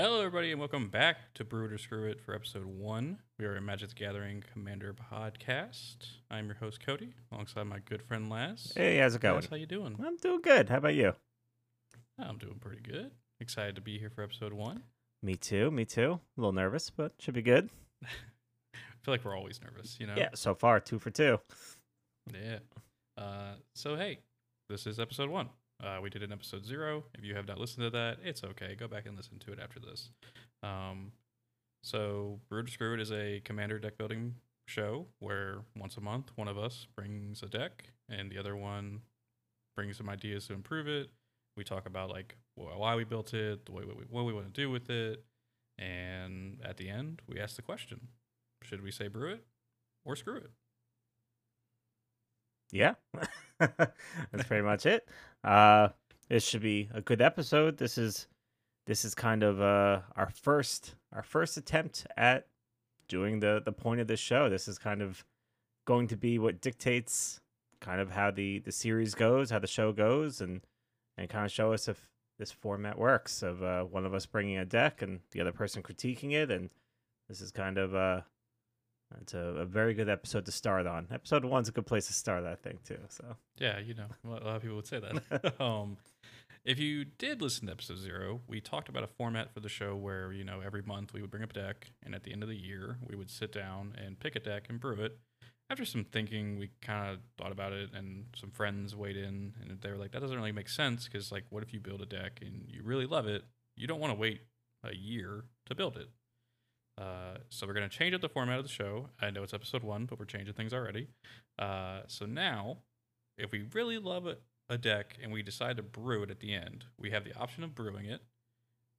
Hello, everybody, and welcome back to Brew It or Screw It for episode one. We are a Magic the Gathering Commander podcast. I'm your host Cody, alongside my good friend Lazz. Hey, how's it going? Lazz, how you doing? I'm doing good. How about you? I'm doing pretty good. Excited to be here for episode one. Me too. Me too. A little nervous, but should be good. I feel like we're always nervous, you know? Yeah. So far, two for two. Yeah. Uh, so hey, this is episode one. Uh, we did an episode zero. If you have not listened to that, it's okay. Go back and listen to it after this. Um, so Brew to Screw It is a commander deck building show where once a month one of us brings a deck and the other one brings some ideas to improve it. We talk about like why we built it, the way we, what we want to do with it, and at the end we ask the question: Should we say brew it or screw it? Yeah. That's pretty much it. Uh, this should be a good episode. This is this is kind of uh our first our first attempt at doing the the point of this show. This is kind of going to be what dictates kind of how the the series goes, how the show goes, and and kind of show us if this format works. Of uh, one of us bringing a deck and the other person critiquing it, and this is kind of uh it's a, a very good episode to start on. Episode one's a good place to start, I think, too. So Yeah, you know, a lot of people would say that. um, if you did listen to episode zero, we talked about a format for the show where, you know, every month we would bring up a deck, and at the end of the year, we would sit down and pick a deck and brew it. After some thinking, we kind of thought about it, and some friends weighed in, and they were like, that doesn't really make sense because, like, what if you build a deck and you really love it? You don't want to wait a year to build it. Uh, so we're going to change up the format of the show. I know it's episode one, but we're changing things already. Uh, so now, if we really love a, a deck and we decide to brew it at the end, we have the option of brewing it,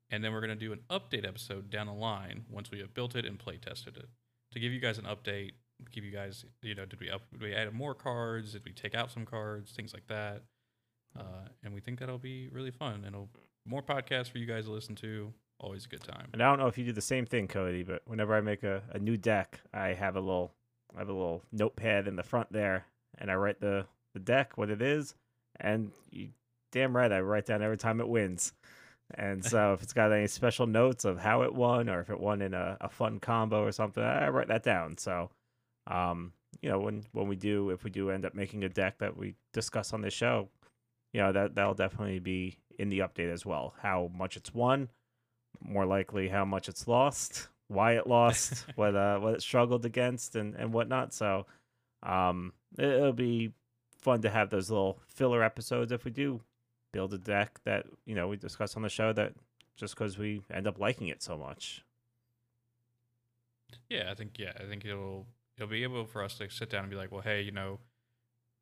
and then we're going to do an update episode down the line once we have built it and play tested it to give you guys an update. Give you guys, you know, did we up, did we add more cards? Did we take out some cards? Things like that. Uh, and we think that'll be really fun. And more podcasts for you guys to listen to. Always a good time. And I don't know if you do the same thing, Cody, but whenever I make a, a new deck, I have a little I have a little notepad in the front there, and I write the the deck, what it is, and you damn right I write down every time it wins. And so if it's got any special notes of how it won, or if it won in a, a fun combo or something, I write that down. So, um, you know, when when we do, if we do end up making a deck that we discuss on this show, you know that that'll definitely be in the update as well. How much it's won, more likely how much it's lost, why it lost, what uh what it struggled against, and and whatnot. So, um, it, it'll be fun to have those little filler episodes if we do build a deck that you know we discuss on the show that just because we end up liking it so much. Yeah, I think yeah, I think it'll it'll be able for us to sit down and be like, well, hey, you know,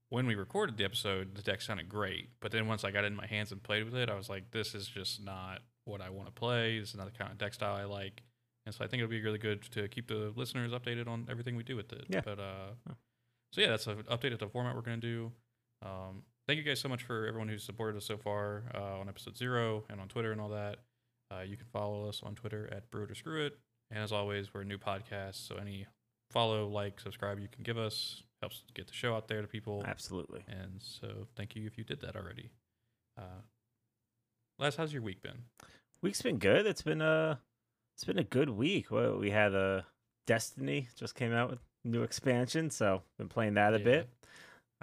when we recorded the episode, the deck sounded great, but then once I got it in my hands and played with it, I was like, this is just not what I want to play. This is not the kind of deck style I like, and so I think it'll be really good to keep the listeners updated on everything we do with it. Yeah. But uh, so yeah, that's an update of the format we're gonna do. Um, thank you guys so much for everyone who's supported us so far uh, on episode zero and on Twitter and all that. Uh, you can follow us on Twitter at Brew It or Screw It. And as always, we're a new podcast, so any follow, like, subscribe you can give us helps get the show out there to people. Absolutely. And so thank you if you did that already. Uh, Lazz, how's your week been? Week's been good. It's been a it's been a good week. Well, we had a Destiny just came out with new expansion, so been playing that a Yeah. bit.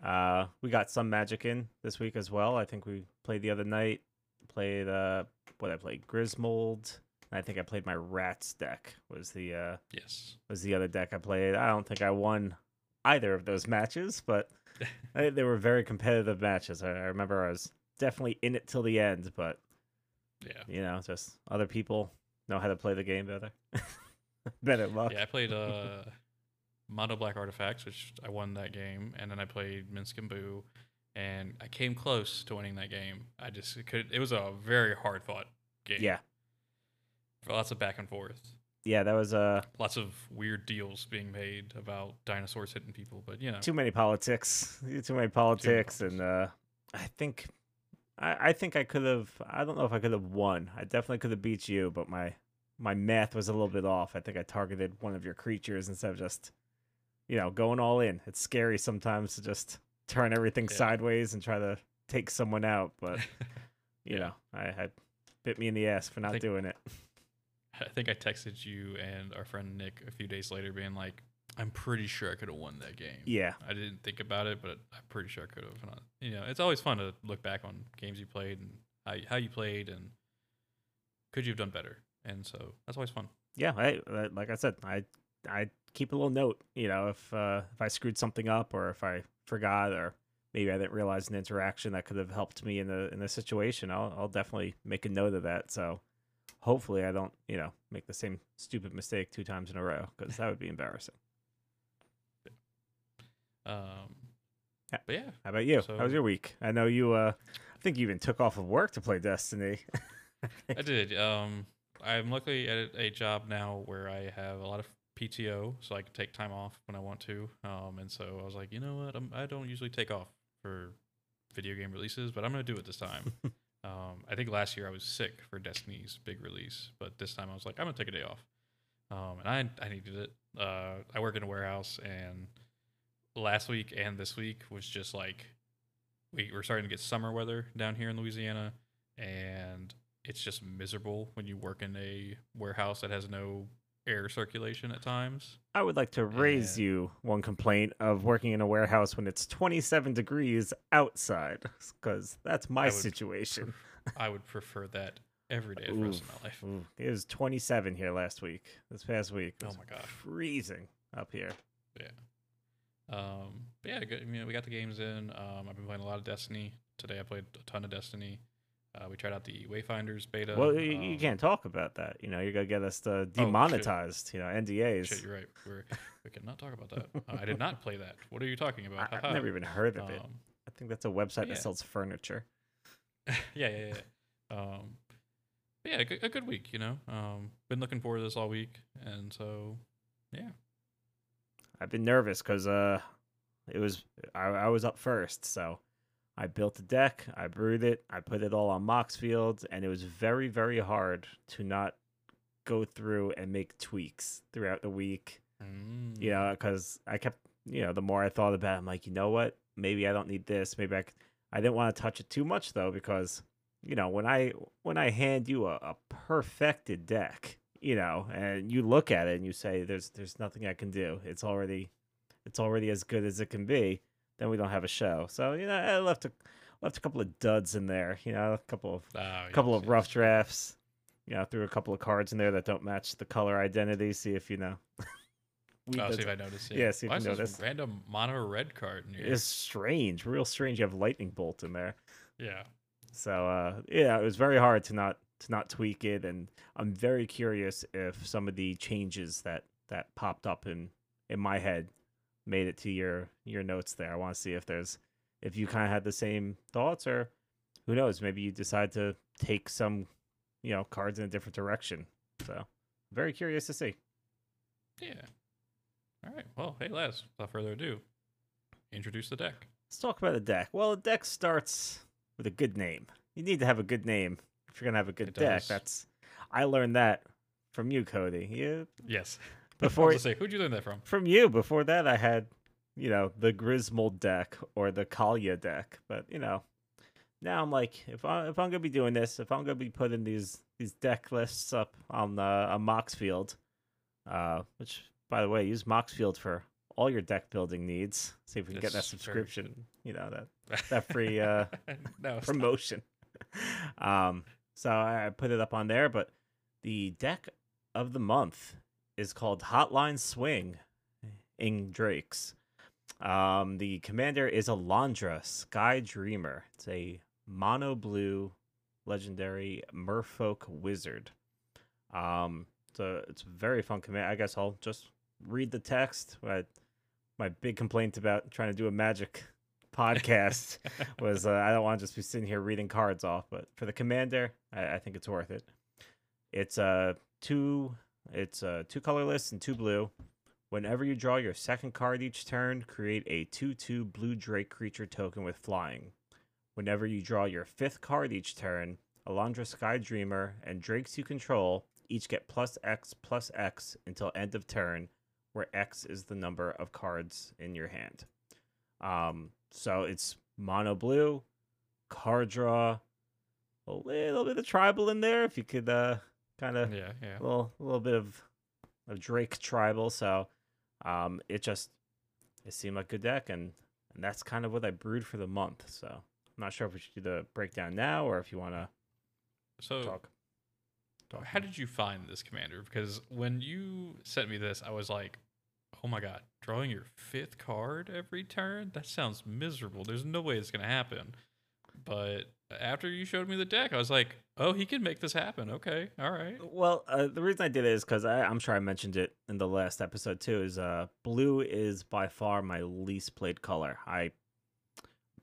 Uh, we got some Magic in this week as well. I think we played the other night. Played uh, what I played Grismold. I think I played my Rats deck. Was the uh Yes. was the other deck I played. I don't think I won either of those matches, but I, they were very competitive matches. I, I remember I was definitely in it till the end, but Yeah. you know, just other people know how to play the game better. better luck. Yeah, I played uh, Mono Black Artifacts, which I won that game, and then I played Minsc and Boo, and I came close to winning that game. I just could. It was a very hard fought game. yeah, lots of back and forth, yeah. That was uh lots of weird deals being made about dinosaurs hitting people. But you know, too many politics. Too many politics, and uh, I think I, I think I could have. I don't know if I could have won. I definitely could have beat you, but my my math was a little bit off. I think I targeted one of your creatures instead of just you know going all in. It's scary sometimes to just turn everything Yeah. sideways and try to take someone out, but you Yeah. know, I, I bit me in the ass for not think- doing it. I think I texted you and our friend Nick a few days later, being like, "I'm pretty sure I could have won that game." Yeah, I didn't think about it, but I'm pretty sure I could have. You know, it's always fun to look back on games you played and how you, how you played and could you have done better. And so that's always fun. yeah. I like I said, I I keep a little note. You know, if uh, if I screwed something up or if I forgot or maybe I didn't realize an interaction that could have helped me in the in the situation, I'll I'll definitely make a note of that. So hopefully I don't you know make the same stupid mistake two times in a row because that would be embarrassing. Um, but yeah, How about you? So- How was your week? I know you. uh I think you even took off of work to play Destiny. I did. Um, I'm luckily at a job now where I have a lot of PTO, so I can take time off when I want to. Um, and so I was like, you know what? I'm, I don't usually take off for video game releases, but I'm gonna do it this time. um, I think last year I was sick for Destiny's big release, but this time I was like, I'm gonna take a day off. Um, and I I needed it. Uh, I work in a warehouse, and last week and this week was just like we we're starting to get summer weather down here in Louisiana, and it's just miserable when you work in a warehouse that has no air circulation at times. I would like to raise And- you one complaint of working in a warehouse when it's 27 degrees outside, because that's my I situation. I would prefer that every day for the rest of my life. Ooh, it was 27 here last week. This past week. Oh my gosh. freezing up here. Um, but yeah, good, you know, we got the games in. Um, I've been playing a lot of Destiny. Today I played a ton of Destiny. Uh, we tried out the Wayfinders beta. well, you, you um, can't talk about that. You know, you're gonna get us Oh, demonetized. you know, NDAs. Shit, you're right. We're, we cannot talk about that. Uh, I did not play that. What are you talking about? I, have never even heard of it. Um, I think that's a website yeah. that sells furniture. yeah, yeah, yeah. Um, yeah, a good, a good week. You know, um, been looking forward to this all week, and so yeah, I've been nervous because uh, it was I, I was up first, so I built a deck, I brewed it, I put it all on Moxfield, and it was very very hard to not go through and make tweaks throughout the week. mm, You know, because I kept you know the more I thought about, it, I'm like, you know what, maybe I don't need this. Maybe I c- I didn't want to touch it too much though because you know when I when I hand you a, a perfected deck, you know, and you look at it and you say there's there's nothing I can do. It's already it's already as good as it can be. Then we don't have a show. So you know I left a left a couple of duds in there. You know, a couple of ah, couple of rough yes. drafts. You know, threw a couple of cards in there that don't match the color identity. See if you know. We- Oh, see if I notice. yeah, see if you notice. random mono red card in here? It's strange, real strange. You have lightning bolt in there. Yeah. So uh, yeah, it was very hard to not to not tweak it, and I'm very curious if some of the changes that that popped up in in my head made it to your your notes there. I want to see if there's if you kind of had the same thoughts, or who knows, maybe you decide to take some you know cards in a different direction. So very curious to see. Yeah. All right. Well, hey, Lazz. Without further ado, introduce the deck. Let's talk about the deck. Well, the deck starts with a good name. You need to have a good name if you're gonna have a good It deck. does. That's I learned that from you, Cody. You Yes. before I say, who'd you learn that from? from you. Before that, I had you know the Grismold deck or the Kaalia deck. But you know, now I'm like, if I if I'm gonna be doing this, if I'm gonna be putting these these deck lists up on uh, on Moxfield, uh, which by the way, use Moxfield for all your deck building needs. See if we can get that subscription. You know that that free uh, no, promotion. um, so I I put it up on there, but the deck of the month is called Hotline Swing in Drake's. Um, the commander is Alandra Sky Dreamer. It's a mono blue legendary merfolk wizard. Um, so it's a very fun command. I guess I'll just read the text. My, my big complaint about trying to do a magic podcast was uh, I don't want to just be sitting here reading cards off, but for the commander, I, I think it's worth it. It's uh two it's uh two colorless and two blue. Whenever you draw your second card each turn, create a 2-2 blue Drake creature token with flying. Whenever you draw your fifth card each turn, Alandra Sky Dreamer and Drakes you control each get plus X plus X until end of turn, where X is the number of cards in your hand. Um, so it's mono blue, card draw, a little bit of tribal in there if you could uh, kind of Yeah, yeah. a little a little bit of of Drake tribal. So um, it just it seemed like a good deck, and and that's kind of what I brewed for the month. So I'm not sure if we should do the breakdown now or if you want to So, talk. talk how did you find this commander? Because when you sent me this, I was like, "Oh my god, drawing your fifth card every turn? That sounds miserable. There's no way it's gonna happen." But after you showed me the deck, I was like, "Oh, he can make this happen. Okay, all right." Well, uh, the reason I did it is because I'm sure I mentioned it in the last episode too. Is uh, blue is by far my least played color. I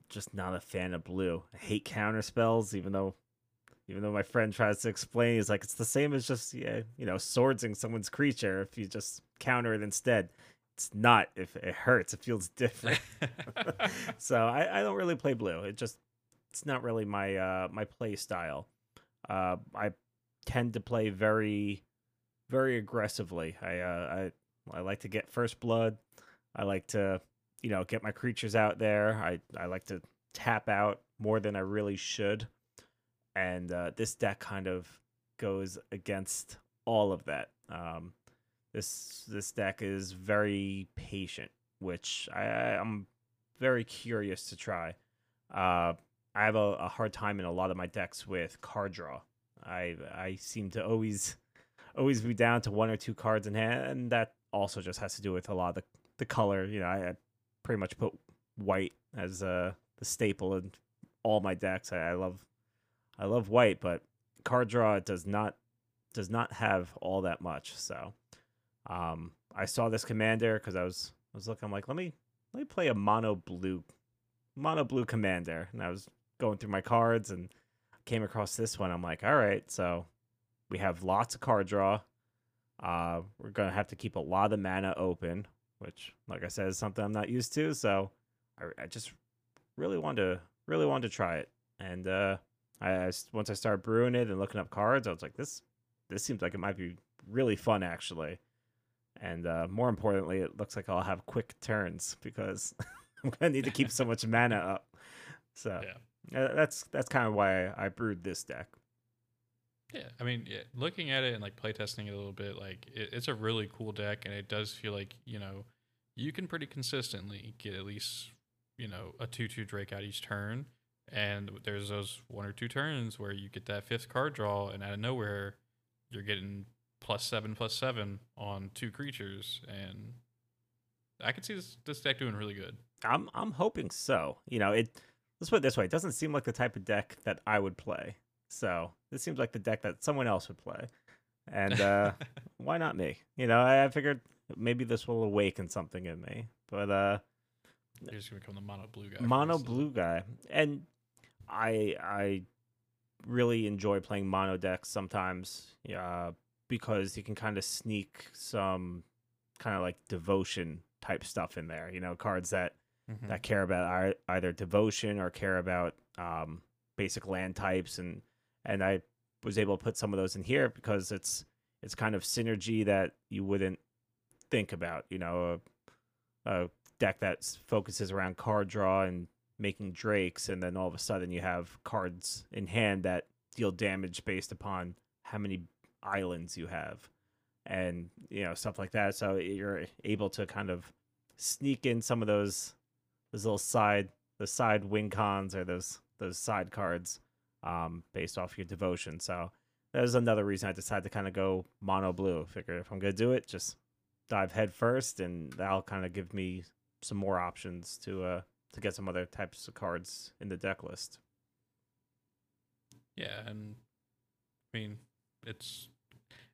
just not a fan of blue. I hate counter spells, even though, even though my friend tries to explain, he's like, it's the same as just yeah, you know, swordsing someone's creature if you just counter it instead. It's not. If it hurts, it feels different. so I, I don't really play blue. It just it's not really my uh my play style. Uh, I tend to play very very aggressively. I uh I I like to get first blood. I like to you know get my creatures out there. I I like to tap out more than I really should. And uh, this deck kind of goes against all of that. Um, this this deck is very patient, which I, I'm very curious to try. Uh, I have a, a hard time in a lot of my decks with card draw. I I seem to always always be down to one or two cards in hand, and that also just has to do with a lot of the, the color. You know, I, I pretty much put white as uh, the staple in all my decks. I, I love I love white, but card draw does not does not have all that much. So um, I saw this commander because I was I was looking I'm like let me let me play a mono blue mono blue commander, and I was going through my cards and came across this one. I'm like, all right, so we have lots of card draw. Uh, we're gonna have to keep a lot of mana open, which, like I said, is something I'm not used to. So I, I just really wanted to really wanted to try it, and uh, I, I once I started brewing it and looking up cards, I was like, this this seems like it might be really fun actually. And uh, more importantly, it looks like I'll have quick turns because I'm gonna need to keep so much mana up. So Yeah. uh, that's that's kind of why I, I brewed this deck. Yeah, I mean, yeah, looking at it and like playtesting it a little bit, like it, it's a really cool deck, and it does feel like you know you can pretty consistently get at least you know a two-two Drake out each turn, and there's those one or two turns where you get that fifth card draw, and out of nowhere you're getting plus seven plus seven on two creatures, and I could see this this deck doing really good. I'm I'm hoping so. You know, it. Let's put it this way: it doesn't seem like the type of deck that I would play. So this seems like the deck that someone else would play, and uh, why not me? You know, I, I figured maybe this will awaken something in me. But uh, You're just gonna become the mono blue guy. mono blue guy, and I I really enjoy playing mono decks sometimes. Yeah, because you can kind of sneak some kind of like devotion type stuff in there. You know, cards that Mhm. that care about either devotion or care about um, basic land types and and I was able to put some of those in here because it's it's kind of synergy that you wouldn't think about you know a, a deck that focuses around card draw and making drakes and then all of a sudden you have cards in hand that deal damage based upon how many islands you have and you know stuff like that. So you're able to kind of sneak in some of those those little side the side wing cons or those those side cards um based off your devotion. So that was another reason i decided to kind of go mono blue. Figure if i'm gonna do it just dive head first and that'll kind of give me some more options to uh to get some other types of cards in the deck list. Yeah, and I mean, it's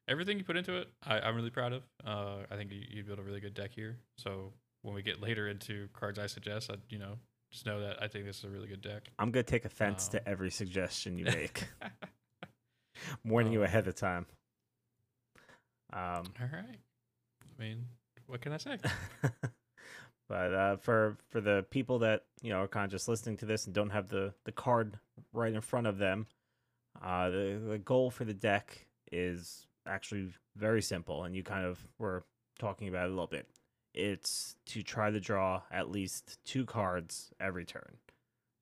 everything you put into it. I, I'm really proud of. Uh, I think you, you built a really good deck here. So when we get later into cards, I suggest, I you know just know that I think this is a really good deck. i'm gonna take offense Um, to every suggestion you make warning you Um, ahead of time um All right. I mean, what can I say? but uh, for for the people that you know are kind of just listening to this and don't have the the card right in front of them, uh, the the goal for the deck is actually very simple, and you kind of were talking about it a little bit. It's to try to draw at least two cards every turn.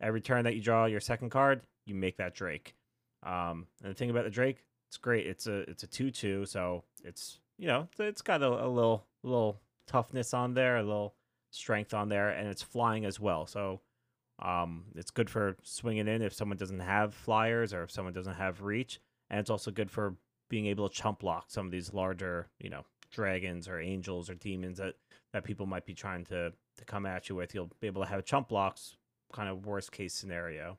Every turn that you draw your second card, you make that Drake. Um, and the thing about the Drake, it's great. It's a it's a two two, so it's you know it's- got a, a little little toughness on there, a little strength on there, and it's flying as well. So um, it's good for swinging in if someone doesn't have flyers or if someone doesn't have reach, and it's also good for being able to chump block some of these larger you know dragons or angels or demons that that people might be trying to to come at you with. You'll be able to have chump blocks, kind of worst case scenario.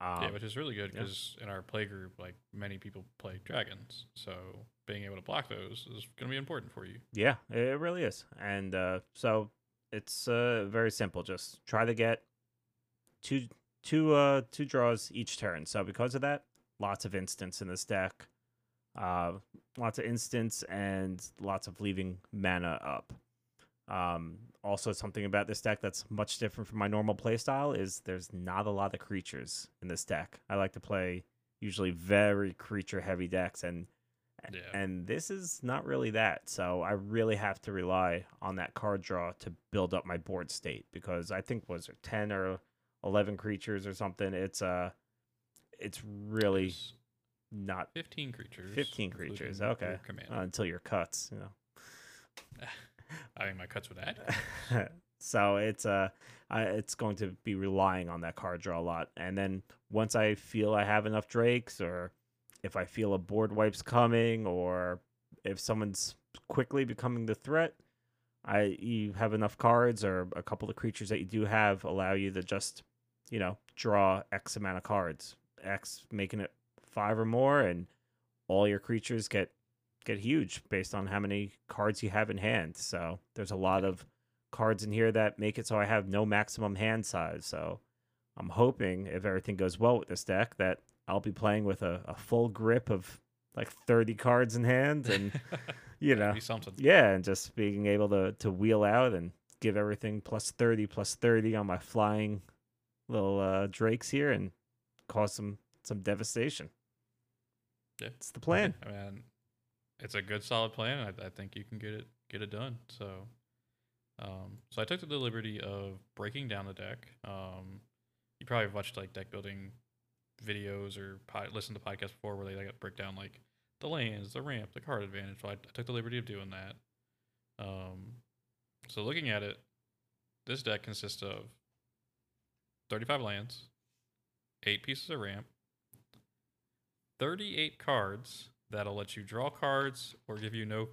Um, yeah, which is really good yeah. because in our play group, like many people play dragons, so being able to block those is going to be important for you. Yeah, it really is. And uh, so it's uh, very simple. Just try to get two two uh, two draws each turn. So because of that, lots of instants in this deck. Uh, lots of instants and lots of leaving mana up. Um, also, something about this deck that's much different from my normal playstyle is there's not a lot of creatures in this deck. I like to play usually very creature heavy decks, and Yeah. and this is not really that. So I really have to rely on that card draw to build up my board state because I think was there ten or eleven creatures or something. It's uh, it's really not 15 creatures. 15 creatures, okay. Uh, until your cuts, you know. I mean, my cuts would add. so it's uh I, it's going to be relying on that card draw a lot and then once i feel i have enough drakes or if i feel a board wipe's coming or if someone's quickly becoming the threat i you have enough cards or a couple of creatures that you do have allow you to just you know draw x amount of cards x making it five or more and all your creatures get get huge based on how many cards you have in hand so there's a lot of cards in here that make it so I have no maximum hand size. So I'm hoping if everything goes well with this deck that I'll be playing with a, a full grip of like 30 cards in hand and you know Be something. yeah and just being able to to wheel out and give everything plus 30 plus 30 on my flying little uh drakes here and cause some some devastation. Yeah. It's the plan. I mean, it's a good, solid plan. and I, I think you can get it get it done. So, um, so I took the liberty of breaking down the deck. Um, you probably have watched like deck building videos or pod, listened to podcasts before where they like break down like the lands, the ramp, the card advantage. So I, I took the liberty of doing that. Um, so looking at it, this deck consists of 35 lands, eight pieces of ramp, 38 cards that'll let you draw cards or give you no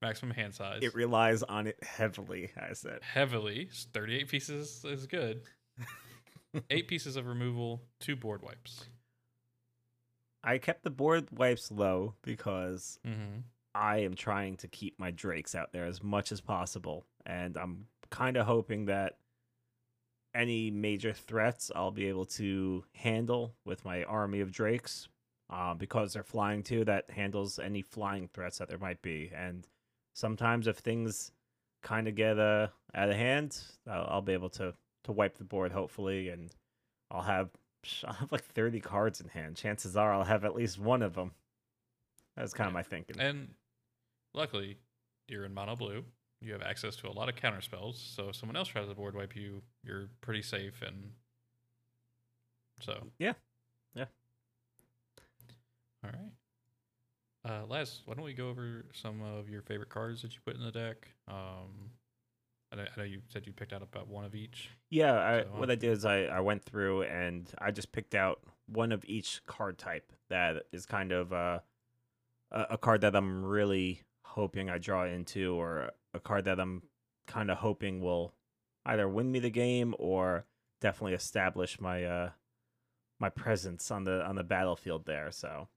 maximum hand size. It relies on it heavily, I said. Heavily, 38 pieces is good. Eight pieces of removal, two board wipes. I kept the board wipes low because Mm-hmm. I am trying to keep my drakes out there as much as possible, and I'm kind of hoping that any major threats I'll be able to handle with my army of drakes, uh, because they're flying too. That handles any flying threats that there might be, and sometimes if things kind of get uh, out of hand, I'll, I'll be able to to wipe the board hopefully, and I'll have I'll have like 30 cards in hand. Chances are I'll have at least one of them. That's kind of Yeah. my thinking. And luckily, you're in mono blue. You have access to a lot of counter spells. So if someone else tries to board wipe you, you're pretty safe. And so. Yeah. Yeah. All right. Uh, Lazz, why don't we go over some of your favorite cards that you put in the deck? Um, I know, I know you said you picked out about one of each. Yeah, I, So, what I did is I, I went through and I just picked out one of each card type that is kind of uh, a, a card that I'm really hoping I draw into, or a card that I'm kind of hoping will either win me the game or definitely establish my uh, my presence on the on the battlefield there. So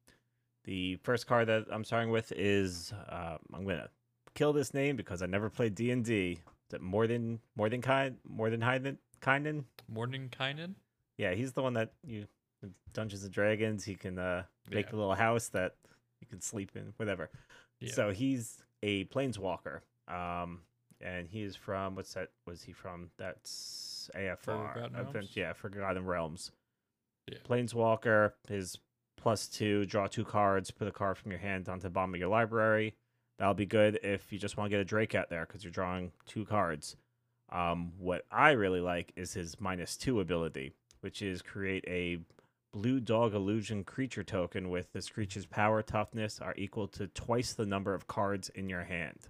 the first card that I'm starting with is uh, I'm gonna kill this name because I never played D and D. More than more than kind more than Hyden Kynan. Mordenkainen? Yeah, he's the one that you Dungeons and Dragons. He can uh, make Yeah. a little house that you can sleep in, whatever. Yeah. So he's a planeswalker. Um, and he is from what's that? Was he from? That's AFR. Forgotten Realms? yeah, Forgotten Realms. Yeah. Planeswalker. His plus two. Draw two cards. Put a card from your hand onto the bottom of your library. That'll be good if you just want to get a Drake out there because you're drawing two cards. Um, what I really like is his minus two ability, which is create a blue dog illusion creature token with this creature's power toughness are equal to twice the number of cards in your hand.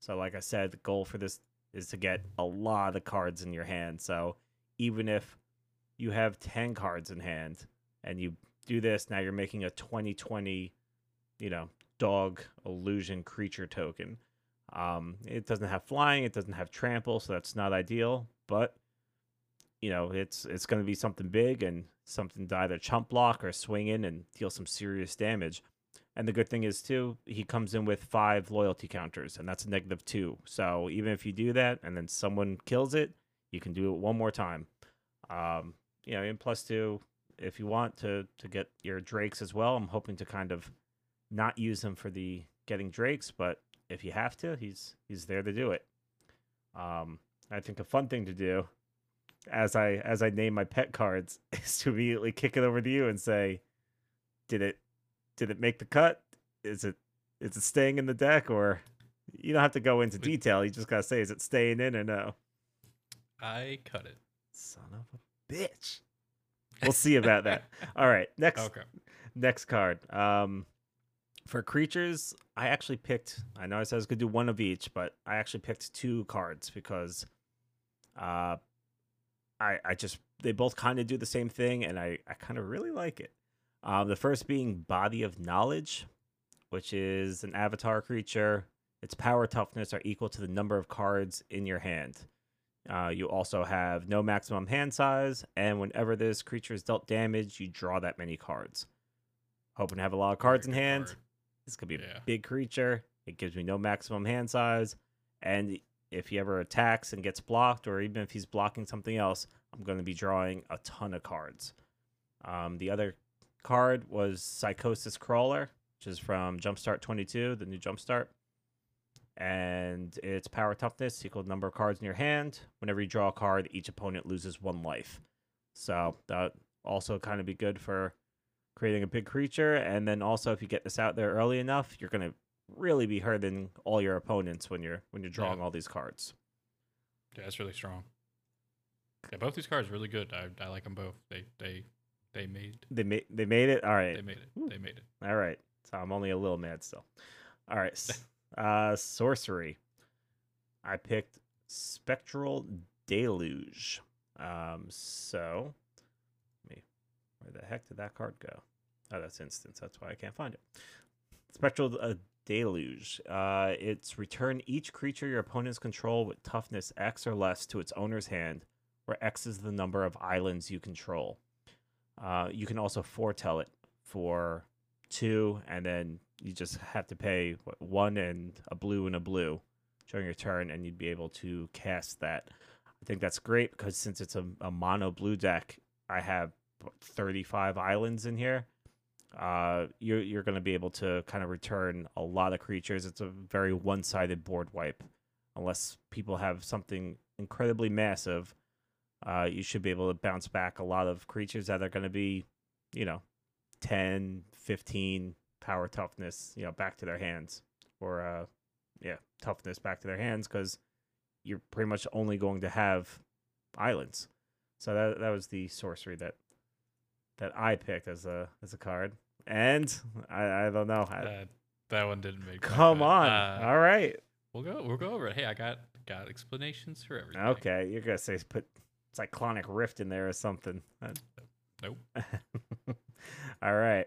So, like I said, the goal for this is to get a lot of cards in your hand. So, even if you have 10 cards in hand and you do this, now you're making a 2020, you know, dog illusion creature token. Um, it doesn't have flying, it doesn't have trample, so that's not ideal, but you know, it's it's going to be something big and something to either chump block or swing in and deal some serious damage. And the good thing is too, he comes in with five loyalty counters, and that's a negative two. So even if you do that and then someone kills it, you can do it one more time. Um, you know, and plus two, if you want to to get your drakes as well, I'm hoping to kind of not use him for the getting drakes, but if you have to, he's he's there to do it. Um, I think a fun thing to do as I as I name my pet cards is to immediately kick it over to you and say, did it did it make the cut? Is it is it staying in the deck or you don't have to go into detail. You just gotta say, is it staying in or no? I cut it. Son of a bitch. We'll see about that. All right, next Okay. next card. Um, for creatures, I actually picked. I know I said I was gonna do one of each, but I actually picked two cards because, uh, I I just they both kind of do the same thing, and I I kind of really like it. Um, the first being Body of Knowledge, which is an avatar creature. Its power toughness are equal to the number of cards in your hand. Uh, you also have no maximum hand size, and whenever this creature is dealt damage, you draw that many cards. Hoping to have a lot of cards in hand. card. This could be Yeah. a big creature. It gives me no maximum hand size, and if he ever attacks and gets blocked, or even if he's blocking something else, I'm going to be drawing a ton of cards. Um, the other card was Psychosis Crawler, which is from Jumpstart 22, the new Jumpstart. And its power toughness equal number of cards in your hand. Whenever you draw a card, each opponent loses one life. So that also kind of be good for creating a big creature. And then also, if you get this out there early enough, you're gonna really be hurting all your opponents when you're when you're drawing all these cards. Yeah, that's really strong. Yeah, both these cards are really good. I, I like them both. They they they made They made they made it. All right. they made it. They made it. All right. So I'm only a little mad still. All right. Uh sorcery. I picked Spectral Deluge. Um so me where the heck did that card go? Oh, that's instance. That's why I can't find it. Spectral uh, Deluge. Uh it's return each creature your opponents control with toughness X or less to its owner's hand, where X is the number of islands you control. Uh, you can also foretell it for two, and then you just have to pay one and a blue and a blue during your turn, and you'd be able to cast that. I think that's great because since it's a, a mono blue deck, I have 35 islands in here. Uh, you're you're going to be able to kind of return a lot of creatures. It's a very one-sided board wipe, unless people have something incredibly massive. Uh, you should be able to bounce back a lot of creatures that are going to be, you know, 10, 15 power toughness, you know, back to their hands or, uh, yeah, toughness back to their hands because you're pretty much only going to have islands. So that that was the sorcery that that I picked as a as a card, and I I don't know. I, That that one didn't make. come on, Uh, all right, we'll go. We'll go over it. Hey, I got got explanations for everything. okay. You're gonna say put cyclonic rift in there or something. Uh, Nope. All right.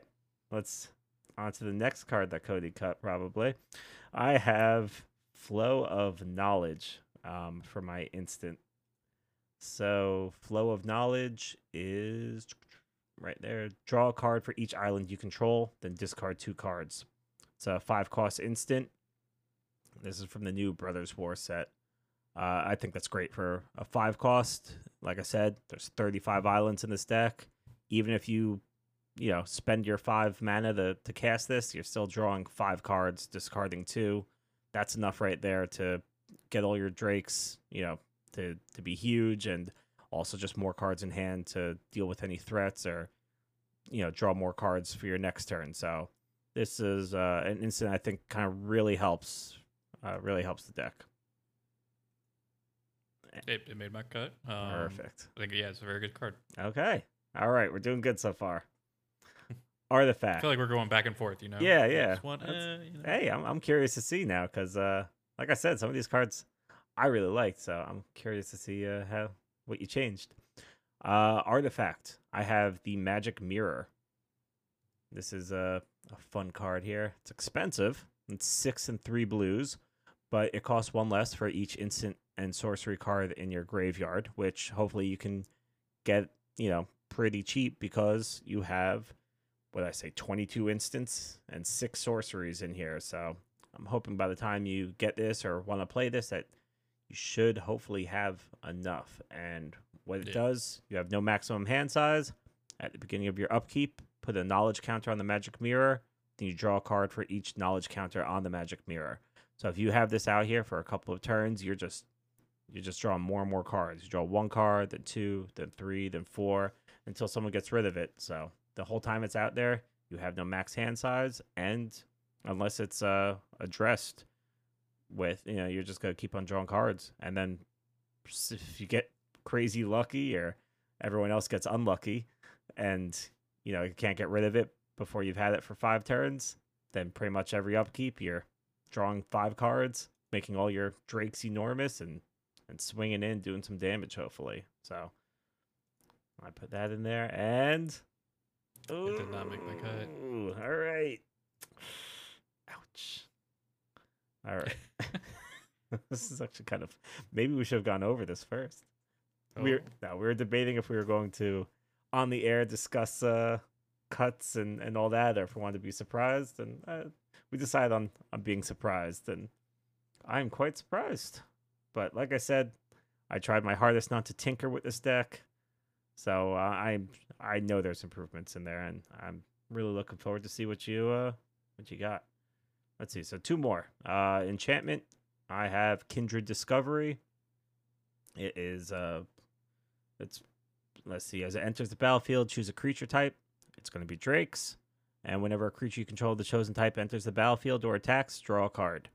Let's on to the next card that Cody cut probably. I have Flow of Knowledge um, for my instant. So Flow of Knowledge is right there. Draw a card for each island you control, then discard two cards. It's a five cost instant. This is from the new Brothers War set. Uh, I think that's great for a five cost. Like I said, there's 35 islands in this deck. Even if you, you know, spend your five mana to, to cast this, you're still drawing five cards, discarding two. That's enough right there to get all your drakes, you know, to, to be huge and also just more cards in hand to deal with any threats or, you know, draw more cards for your next turn. So this is uh, an instant I think kind of really helps, uh, really helps the deck. It, it made my cut. Um, Perfect. I think yeah, it's a very good card. Okay. All right, we're doing good so far. I Artifact. feel like we're going back and forth, you know? Yeah, yeah. this one, That's- eh, you know. hey, I'm I'm curious to see now because, uh, like I said, some of these cards I really liked, so I'm curious to see uh, how what you changed. Uh, artifact. I have the Magic Mirror. This is a, a fun card here. It's expensive. It's six and three blues, but it costs one less for each instant and sorcery card in your graveyard, which hopefully you can get, you know, pretty cheap because you have what I say, 22 instants and six sorceries in here. So I'm hoping by the time you get this or want to play this, that you should hopefully have enough. And what it Yeah. does, you have no maximum hand size. At the beginning of your upkeep, put a knowledge counter on the magic mirror. Then you draw a card for each knowledge counter on the magic mirror. So if you have this out here for a couple of turns, you're just you're just drawing more and more cards. You draw one card, then two, then three, then four, until someone gets rid of it. So the whole time it's out there, you have no max hand size, and unless it's uh addressed with, you know, you're just gonna keep on drawing cards, and then if you get crazy lucky or everyone else gets unlucky, and you know you can't get rid of it before you've had it for five turns, then pretty much every upkeep you're drawing five cards, making all your drakes enormous, and and swinging in, doing some damage hopefully. So I put that in there, and It did not make my cut. Ooh, All right. Ouch. All right. this is actually kind of. Maybe we should have gone over this first. We were, Oh, no, we were debating if we were going to, on the air, discuss uh, cuts and, and all that, or if we wanted to be surprised. And uh, we decided on, on being surprised, and I'm quite surprised. But like I said, I tried my hardest not to tinker with this deck, so uh, I I know there's improvements in there, and I'm really looking forward to see what you uh what you got. Let's see. So two more. Uh, enchantment. I have Kindred Discovery. It is uh, it's let's see. As it enters the battlefield, choose a creature type. It's going to be Drakes, and whenever a creature you control the chosen type enters the battlefield or attacks, draw a card.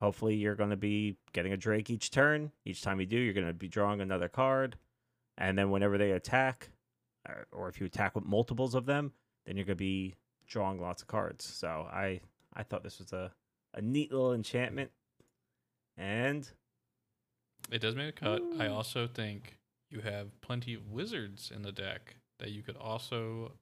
Hopefully, you're going to be getting a Drake each turn. Each time you do, you're going to be drawing another card, and then whenever they attack, or, or if you attack with multiples of them, then you're going to be drawing lots of cards. So I I thought this was a a neat little enchantment, and It does make a cut. I also think you have plenty of wizards in the deck that you could also,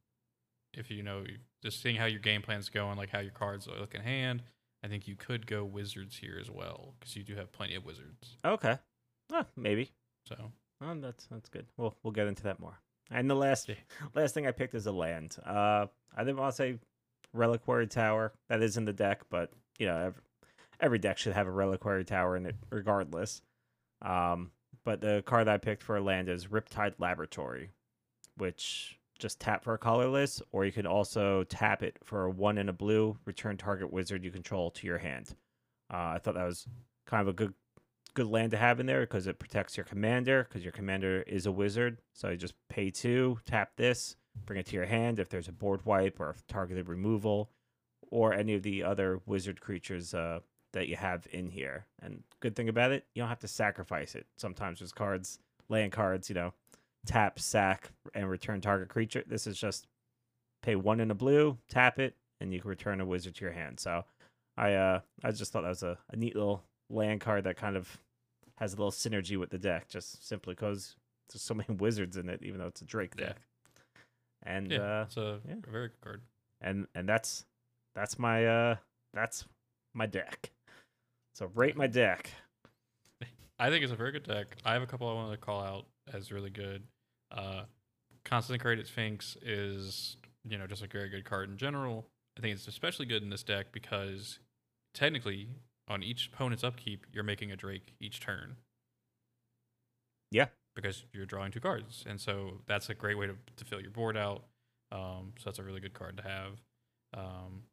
if you know, just seeing how your game plan's going, like how your cards look in hand. I think you could go wizards here as well because you do have plenty of wizards. okay, oh, maybe. So Oh, that's that's good. We'll we'll get into that more. And the last last thing I picked is a land. Uh, I didn't want to say reliquary tower. That is in the deck, but you know every, every deck should have a reliquary tower in it, regardless. Um, but the card I picked for a land is Riptide Laboratory, which just tap for a colorless, or you can also tap it for a one and a blue. Return target wizard you control to your hand. Uh, I thought that was kind of a good good land to have in there because it protects your commander because your commander is a wizard. So you just pay two, tap this, bring it to your hand if there's a board wipe or targeted removal or any of the other wizard creatures uh, that you have in here. And good thing about it, you don't have to sacrifice it. Sometimes there's cards, land cards, you know, tap, sack, and return target creature. This is just pay one in a blue, tap it, and you can return a wizard to your hand. So I uh I just thought that was a, a neat little land card that kind of has a little synergy with the deck, just simply because there's so many wizards in it, even though it's a Drake Yeah. deck. And yeah, uh, it's a, yeah. very good card. and and that's that's my uh that's my deck. So rate my deck. I think it's a very good deck. I have a couple I wanted to call out as really good. Uh, Consecrated Sphinx is, you know, just a very good card in general. I think it's especially good in this deck because technically, on each opponent's upkeep, you're making a Drake each turn. Yeah. Because you're drawing two cards. And so that's a great way to, to fill your board out. Um, so that's a really good card to have. Um,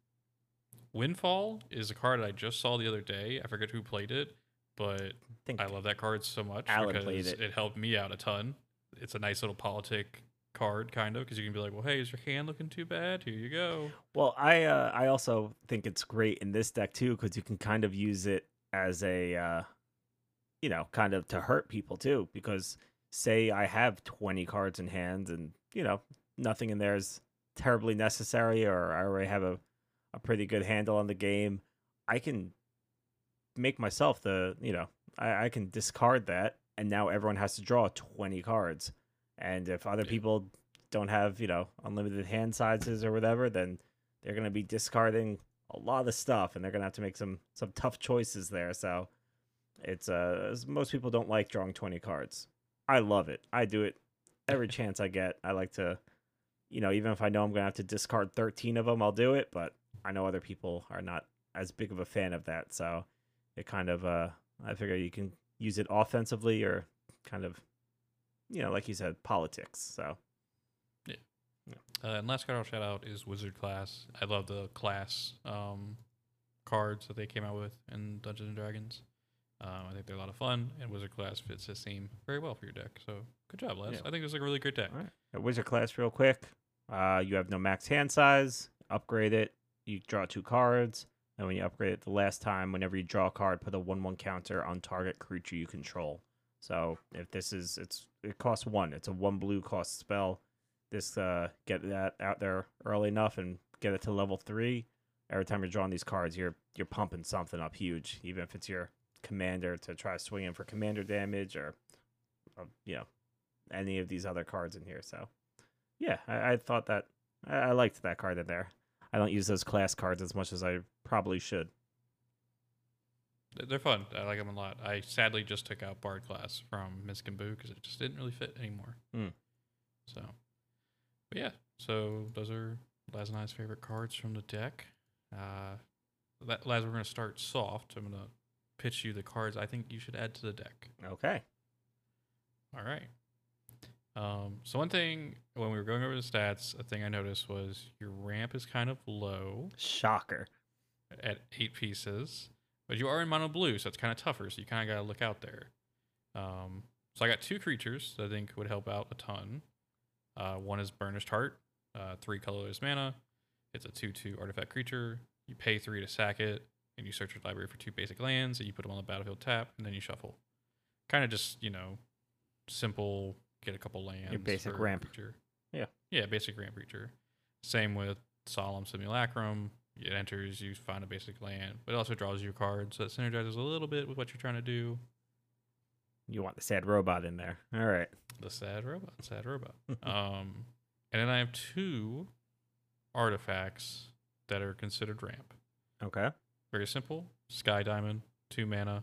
Windfall is a card I just saw the other day. I forget who played it, but I I love that card so much Alan because it. it. helped me out a ton. It's a nice little politic card, kind of, because you can be like, well, hey, is your hand looking too bad? Here you go. Well, I uh, I also think it's great in this deck too because you can kind of use it as a uh, you know kind of to hurt people too because say I have 20 cards in hand and you know nothing in there is terribly necessary, or I already have a a pretty good handle on the game, I can make myself the you know I, I can discard that, and now everyone has to draw twenty cards, and if other Yeah. people don't have you know unlimited hand sizes or whatever, then they're gonna be discarding a lot of stuff, and they're gonna have to make some some tough choices there. So it's uh most people don't like drawing twenty cards. I love it. I do it every chance I get. I like to, you know, even if I know I'm gonna have to discard thirteen of them, I'll do it. But I know other people are not as big of a fan of that, so it kind of uh I figure you can use it offensively or kind of, you know, like you said, politics. So Uh, and last card I'll shout out is Wizard Class. I love the class um, cards that they came out with in Dungeons and Dragons. Um, I think they're a lot of fun, and Wizard Class fits this theme very well for your deck. So good job, Lazz. Yeah. I think this is a really great deck. All right. A wizard class, real quick. Uh, you have no max hand size. Upgrade it. You draw two cards. And when you upgrade it the last time, whenever you draw a card, put a one-one counter on target creature you control. So if this is, it's it costs one. It's a one blue cost spell. This uh, get that out there early enough and get it to level three. Every time you're drawing these cards, you're you're pumping something up huge. Even if it's your commander to try to swing in for commander damage or, or you know any of these other cards in here. So, yeah, I, I thought that I, I liked that card in there. I don't use those class cards as much as I probably should. Th- They're fun. I like them a lot. I sadly just took out Bard Class from Minsc and Boo because it just didn't really fit anymore. Hmm. So, but yeah. So those are Lazz and I's favorite cards from the deck. Uh, Lazz, we're going to start soft. I'm going to pitch you the cards I think you should add to the deck. Okay. All right. Um, so one thing when we were going over the stats, a thing I noticed was your ramp is kind of low Shocker. at eight pieces, but you are in mono blue, so it's kind of tougher. So you kind of got to look out there. Um, so I got two creatures that I think would help out a ton. Uh, one is Burnished Heart, uh, three colorless mana. It's a two-two artifact creature. You pay three to sack it, and you search your library for two basic lands, and you put them on the battlefield tap, and then you shuffle. Kind of just you know, simple. Get a couple lands. basic ramp. Creature. Yeah. Yeah, basic ramp creature. Same with Solemn Simulacrum. It enters, you find a basic land, but it also draws you a card, so it synergizes a little bit with what you're trying to do. You want the sad robot in there. All right. The sad robot, sad robot. um, and then I have two artifacts that are considered ramp. Okay. Very simple. Sky Diamond, two mana.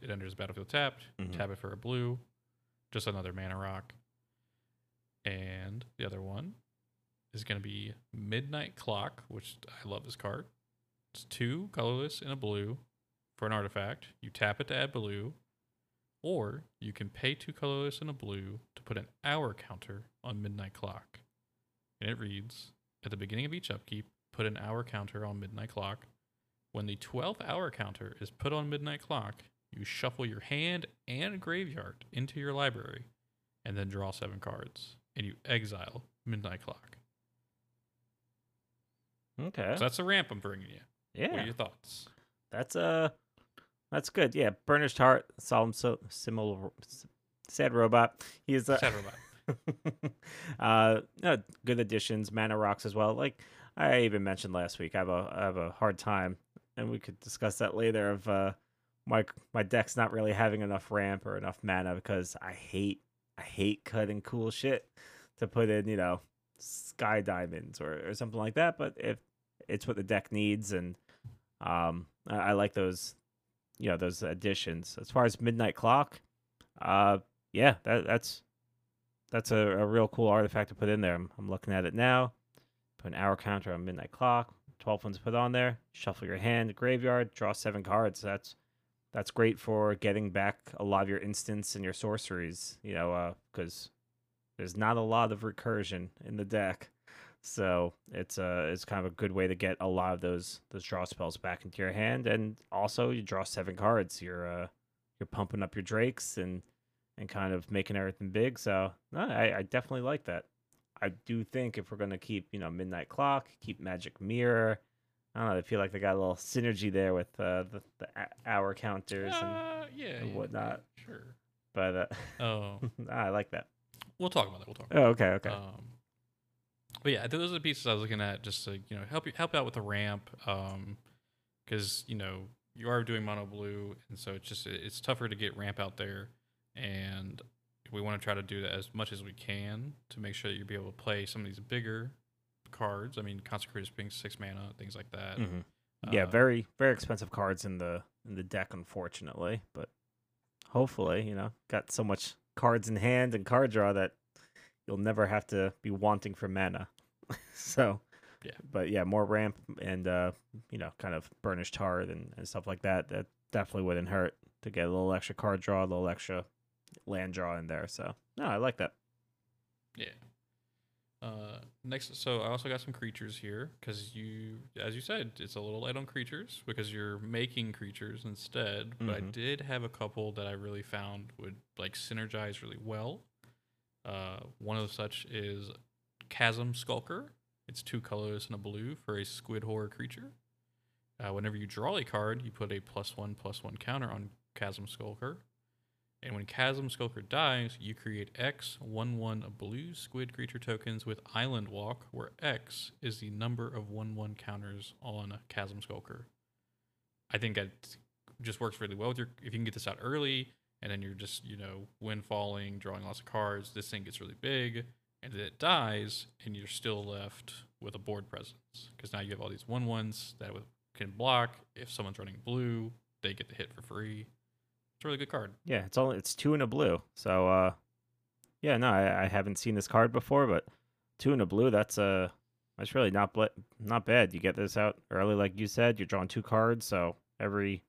It enters battlefield tapped. Mhm. Tap it for a blue. Just another mana rock. And the other one is going to be Midnight Clock, which I love this card. It's two colorless and a blue for an artifact. You tap it to add blue, or you can pay two colorless and a blue to put an hour counter on Midnight Clock. And it reads At the beginning of each upkeep, put an hour counter on Midnight Clock. When the 12th hour counter is put on Midnight Clock, you shuffle your hand and graveyard into your library and then draw seven cards. And you exile Midnight Clock. Okay. So that's the ramp I'm bringing you. Yeah. What are your thoughts? That's uh that's good. Yeah, Burnished Heart, Solemn so similar sad robot. He's a Sad Robot. uh no, good additions, mana rocks as well. Like I even mentioned last week, I have a I have a hard time and we could discuss that later of uh my my deck's not really having enough ramp or enough mana because I hate I hate cutting cool shit to put in, you know, sky diamonds or, or something like that. But if it's what the deck needs and um I, I like those you know, those additions. As far as Midnight Clock, uh yeah, that that's that's a, a real cool artifact to put in there. I'm, I'm looking at it now. Put an hour counter on Midnight Clock. 12 ones put on there. Shuffle your hand, graveyard, draw seven cards. That's that's great for getting back a lot of your instants and your sorceries, you know, because there's not a lot of recursion in the deck. So it's a it's kind of a good way to get a lot of those those draw spells back into your hand, and also you draw seven cards. You're uh you're pumping up your drakes and and kind of making everything big. So no, I, I definitely like that. I do think if we're gonna keep you know Midnight Clock, keep Magic Mirror, I don't know. I feel like they got a little synergy there with uh, the the hour counters, and, Uh, yeah, and yeah, whatnot. Sure. but uh, Oh, I like that. we'll talk about that. We'll talk. Oh, okay, okay. Um, But yeah, those are the pieces I was looking at just to you know help you help out with the ramp, because you know you are doing mono blue, and so it's just it's tougher to get ramp out there, and we want to try to do that as much as we can to make sure that you'll be able to play some of these bigger cards. I mean, consecrators being six mana, things like that. Mhm. yeah, Uh, very very expensive cards in the in the deck, unfortunately. But hopefully, you know, got so much cards in hand and card draw that you'll never have to be wanting for mana. so, Yeah. But yeah, more ramp and uh, you know, kind of burnished heart and, and stuff like that. That definitely wouldn't hurt to get a little extra card draw, a little extra land draw in there. So no, I like that. Yeah. Uh, next, so I also got some creatures here because you, as you said, it's a little light on creatures because you're making creatures instead. But I Mhm. did have a couple that I really found would like synergize really well. Uh, one of such is Chasm Skulker. It's two colors and a blue for a squid horror creature. Uh, whenever you draw a card, you put a plus one plus one counter on Chasm Skulker. And when Chasm Skulker dies, you create X 1 1 blue squid creature tokens with Island Walk, where X is the number of 1 1 counters on Chasm Skulker. I think that just works really well with your. If you can get this out early, and then you're just, you know, windfalling, drawing lots of cards, this thing gets really big, and it dies, and you're still left with a board presence. Because now you have all these 1 1s that can block. If someone's running blue, they get the hit for free. It's a really good card. Yeah, it's only it's two and a blue. So uh yeah, no, I, I haven't seen this card before, but two and a blue, that's uh that's really not bl- not bad. You get this out early like you said, you're drawing two cards, so every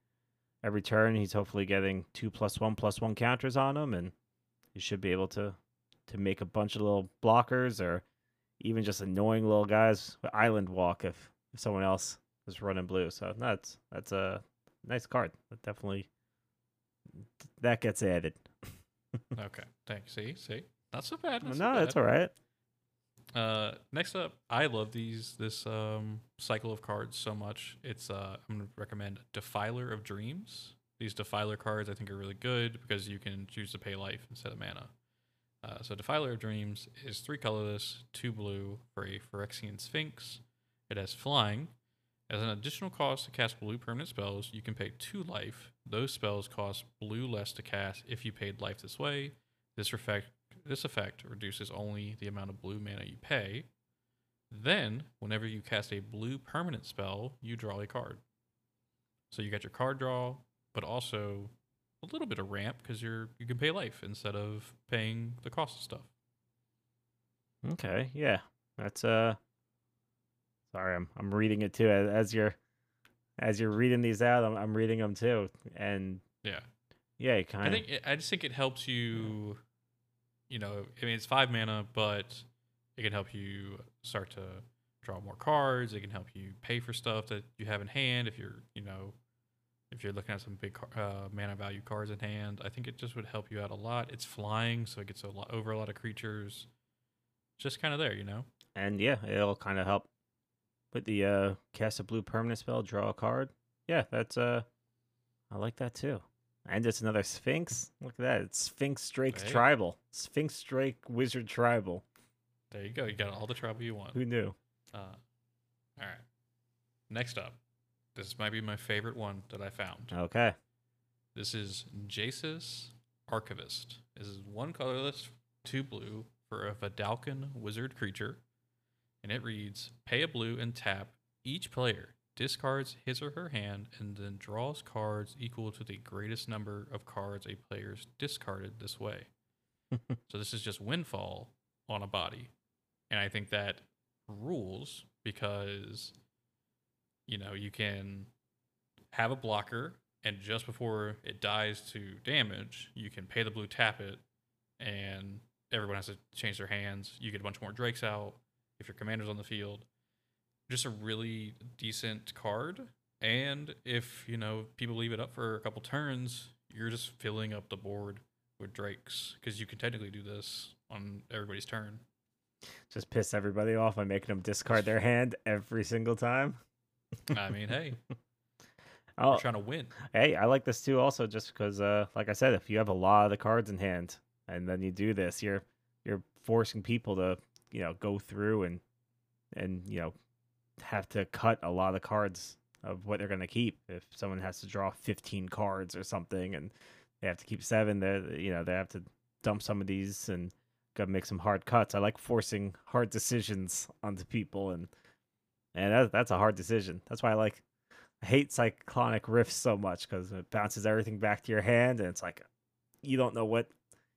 every turn he's hopefully getting two plus one plus one counters on him and you should be able to to make a bunch of little blockers or even just annoying little guys island walk if, if someone else is running blue. So that's that's a nice card. That definitely that gets added. Okay. Thanks. See, see, not so bad. no, Not so that's bad. all right. Uh, next up, I love these this um cycle of cards so much. It's uh, I'm gonna recommend Defiler of Dreams. These Defiler cards I think are really good because you can choose to pay life instead of mana. Uh, so Defiler of Dreams is three colorless, two blue for a Phyrexian Sphinx. It has flying. As an additional cost to cast blue permanent spells, you can pay two life. Those spells cost blue less to cast if you paid life this way. This effect this effect reduces only the amount of blue mana you pay. Then, whenever you cast a blue permanent spell, you draw a card. So you got your card draw, but also a little bit of ramp because you're you can pay life instead of paying the cost of stuff. Okay, yeah, that's uh. Sorry, I'm I'm reading it too as, as you're as you're reading these out. I'm I'm reading them too, and Yeah. yeah, kind I think it, I just think it helps you. You know, I mean, it's five mana, but it can help you start to draw more cards. It can help you pay for stuff that you have in hand. If you're, you know, if you're looking at some big uh, mana value cards in hand, I think it just would help you out a lot. It's flying, so it gets a lot over a lot of creatures. Just kind of there, you know. and yeah, it'll kind of help with the uh cast a blue permanent spell, draw a card. Yeah, that's uh, I like that too. And it's another Sphinx. Look at that. It's Sphinx Drake Hey. Tribal. Sphinx Drake Wizard Tribal. There you go. You got all the tribal you want. Who knew? Uh, all right. Next up, this might be my favorite one that I found. Okay. This is Jace's Archivist. This is one colorless, two blue for a Vedalken wizard creature. And it reads Pay a blue and tap. Each player discards his or her hand and then draws cards equal to the greatest number of cards a player's discarded this way. so this is just windfall on a body. And I think that rules because, you know, you can have a blocker and just before it dies to damage, you can pay the blue, tap it, and everyone has to change their hands. You get a bunch more drakes out if your commander's on the field. Just a really decent card. And if, you know, people leave it up for a couple turns, you're just filling up the board with drakes because you can technically do this on everybody's turn. Just piss everybody off by making them discard their hand every single time. I mean, hey, Oh, we're trying to win. hey, I like this too. Also, just because, uh, like I said, if you have a lot of the cards in hand and then you do this, you're you're forcing people to, you know, go through and and you know have to cut a lot of cards of what they're going to keep. If someone has to draw 15 cards or something, and they have to keep seven, they you know they have to dump some of these and got to make some hard cuts. I like forcing hard decisions onto people, and and that, that's a hard decision. That's why I like I hate cyclonic rifts so much because it bounces everything back to your hand, and it's like you don't know what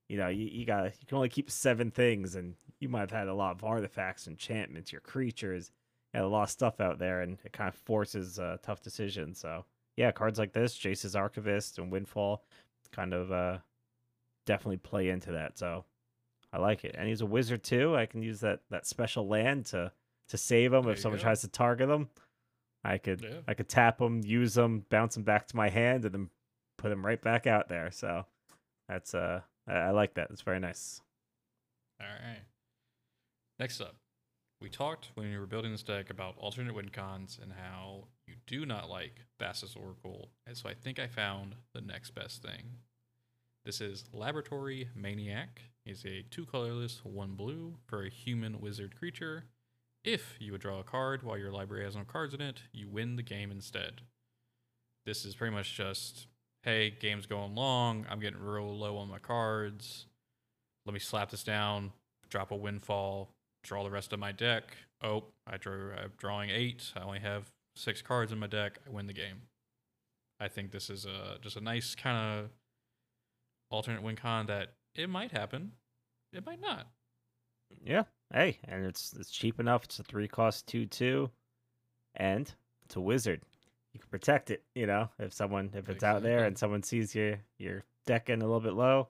you know. You, you got you can only keep seven things, and you might have had a lot of artifacts, enchantments, your creatures, and a lot of stuff out there, and it kind of forces a tough decision. So yeah, cards like this, Jace's Archivist and Windfall, kind of uh, definitely play into that. So I like it, and he's a wizard too. I can use that that special land to to save them There if someone go. tries to target them. I could Yeah. I could tap them, use them, bounce them back to my hand, and then put them right back out there. So that's uh I, I like that. It's very nice. All right. Next up, we talked when you were building this deck about alternate win cons and how you do not like Thassa's Oracle, and so I think I found the next best thing. This is Laboratory Maniac. He's a two colorless, one blue for a human wizard creature. If you would draw a card while your library has no cards in it, you win the game instead. This is pretty much just, hey, game's going long. I'm getting real low on my cards. Let me slap this down, drop a windfall, draw the rest of my deck. Oh, I drew. I'm drawing eight. I only have six cards in my deck. I win the game. I think this is a just a nice kind of alternate win con that it might happen, it might not. Yeah. Hey, and it's it's cheap enough. It's a three cost two two, and it's a wizard. You can protect it. You know, if someone if it's out there and someone sees your your deck in a little bit low,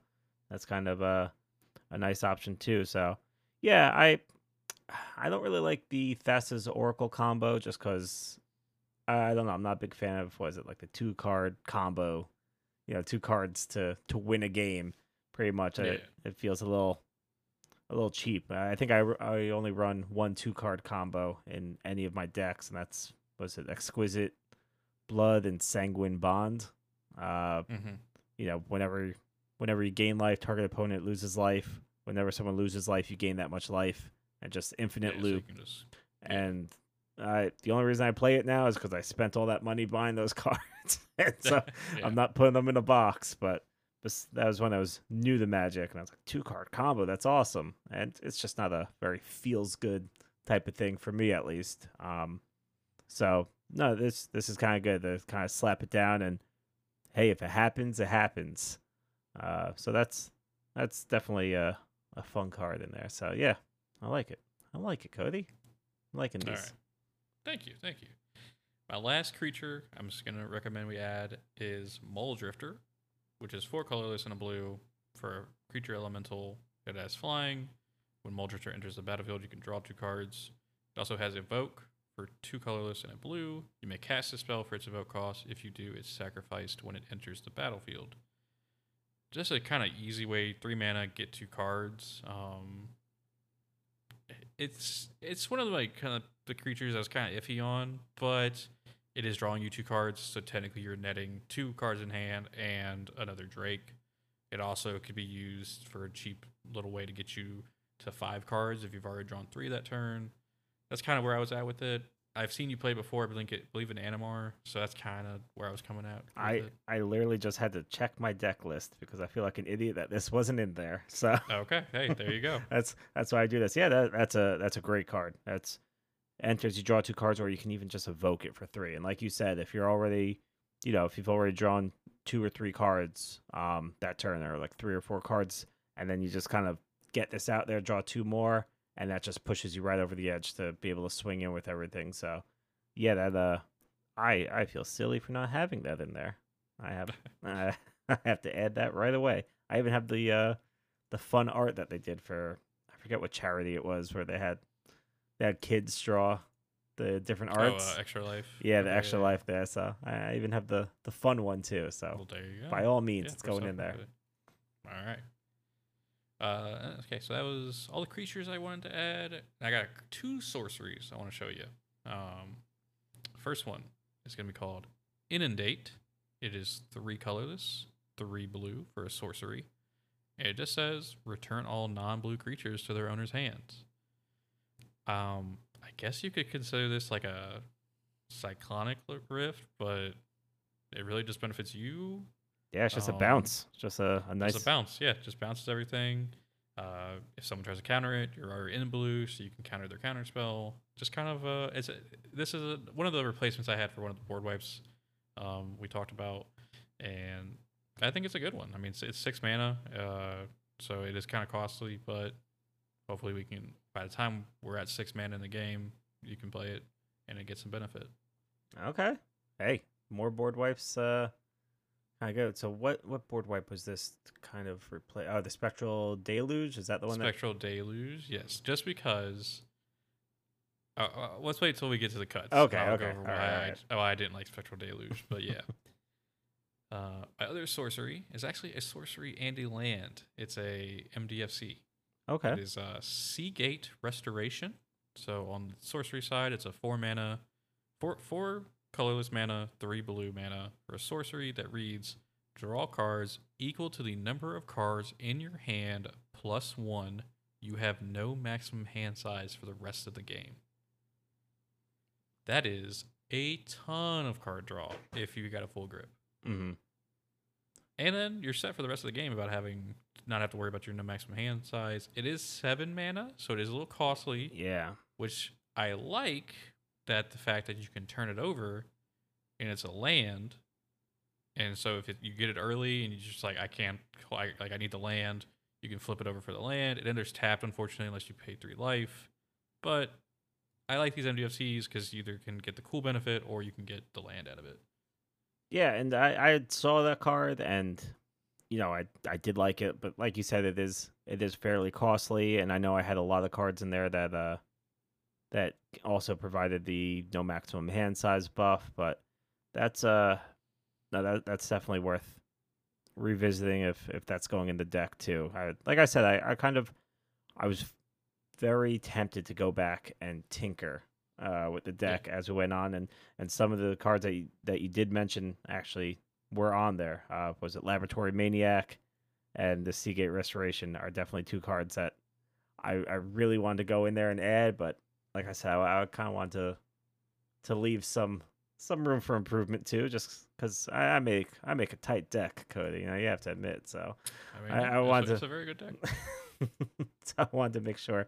that's kind of a a nice option too. So yeah, I I don't really like the Thassa's Oracle combo just because I don't know. I'm not a big fan of what is it like the two card combo. You know, two cards to to win a game. Pretty much, Yeah. it, it feels a little a little cheap. I think I, I only run one two card combo in any of my decks, and that's was it Exquisite Blood and Sanguine Bond. Uh, Mm-hmm. you know, whenever whenever you gain life, target opponent loses life. Whenever someone loses life, you gain that much life, and just infinite loop. just, yeah. And I the only reason I play it now is because I spent all that money buying those cards, and so yeah. I'm not putting them in a box, but that was when I was new to Magic, and I was like, two card combo, that's awesome. And it's just not a very feels good type of thing for me, at least. Um, so no, this this is kind of good to kind of slap it down, and hey, if it happens, it happens. Uh, so that's that's definitely a a fun card in there. So yeah, I like it. I like it, Cody. I'm liking this. right. Thank you. Thank you. My last creature I'm just going to recommend we add is Mulldrifter, which is four colorless and a blue for creature elemental that has flying. When Mole enters the battlefield, you can draw two cards. It also has Evoke for two colorless and a blue. You may cast a spell for its Evoke cost. If you do, it's sacrificed when it enters the battlefield. Just a kind of easy way, three mana, get two cards. Um, it's it's one of the like kind of the creatures I was kind of iffy on, but it is drawing you two cards, so technically you're netting two cards in hand and another Drake. It also could be used for a cheap little way to get you to five cards if you've already drawn three that turn. That's kind of where I was at with it. I've seen you play before, I believe, it, believe in Animar, so that's kind of where I was coming at. I it. I literally just had to check my deck list because I feel like an idiot that this wasn't in there. So okay, hey, there you go. that's that's why I do this. Yeah, that, that's a that's a great card. That's enters you draw two cards, or you can even just evoke it for three. And like you said, if you're already, you know, if you've already drawn two or three cards um that turn, or like three or four cards, and then you just kind of get this out there, draw two more, and that just pushes you right over the edge to be able to swing in with everything. So yeah, that uh, I I feel silly for not having that in there. I have I I have to add that right away. I even have the uh the fun art that they did for I forget what charity it was where they had had kids draw the different arts. Oh, uh, extra life. yeah, the extra yeah. life there. So I even have the the fun one too. So Well, there you go. by all means, Yeah, it's going in there. All right. Uh, okay, so that was all the creatures I wanted to add. I got two sorceries I want to show you. Um, first one is going to be called Inundate. It is three colorless, three blue for a sorcery. And it just says return all non-blue creatures to their owner's hands. Um, I guess you could consider this like a cyclonic rift, but it really just benefits you. Yeah, it's just a Um, bounce. It's just a, a nice. It's a bounce, yeah, just bounces everything. Uh, if someone tries to counter it, you're already in blue, so you can counter their counter spell. Just kind of uh, it's a, this is a, one of the replacements I had for one of the board wipes um, we talked about, and I think it's a good one. I mean, it's, it's six mana, uh, so it is kind of costly, but hopefully we can. By the time we're at six man in the game, you can play it and it gets some benefit. Okay. Hey, more board wipes. Uh, of good. So what what board wipe was this kind of replace? Oh, the Spectral Deluge. Is that the one? Spectral Deluge, yes. Just because. Uh, uh, let's wait till we get to the cuts. Okay, I'll go okay. All right, I, right. oh, I didn't like Spectral Deluge, but yeah. uh, my other sorcery is actually a sorcery and a land. It's a MDFC. Okay. It is a Seagate Restoration. So on the sorcery side, it's a four mana, four four colorless mana, three blue mana for a sorcery that reads: Draw cards equal to the number of cards in your hand plus one. You have no maximum hand size for the rest of the game. That is a ton of card draw if you got a full grip. Mm-hmm. And then you're set for the rest of the game about having not have to worry about your no maximum hand size. It is seven mana, so it is a little costly, Yeah. which I like that the fact that you can turn it over and it's a land. And so if it, you get it early and you're just like I can't I, like I need the land, you can flip it over for the land. It enters tapped unfortunately unless you pay three life. But I like these MDFCs because you either can get the cool benefit or you can get the land out of it. Yeah, and I I saw that card and you know, I I did like it, but like you said it is it is fairly costly and I know I had a lot of cards in there that uh that also provided the no maximum hand size buff, but that's uh no that that's definitely worth revisiting if if that's going in the deck too. I like I said I I kind of I was very tempted to go back and tinker uh, with the deck as we went on, and and some of the cards that you, that you did mention actually were on there. Uh, was it Laboratory Maniac and the Seagate Restoration are definitely two cards that I I really wanted to go in there and add, but like I said, I, I kind of want to to leave some some room for improvement too, just because I, I make I make a tight deck, Cody. You know, you have to admit. So I mean, I- I it's a- wanted it's a very good deck. so I wanted to make sure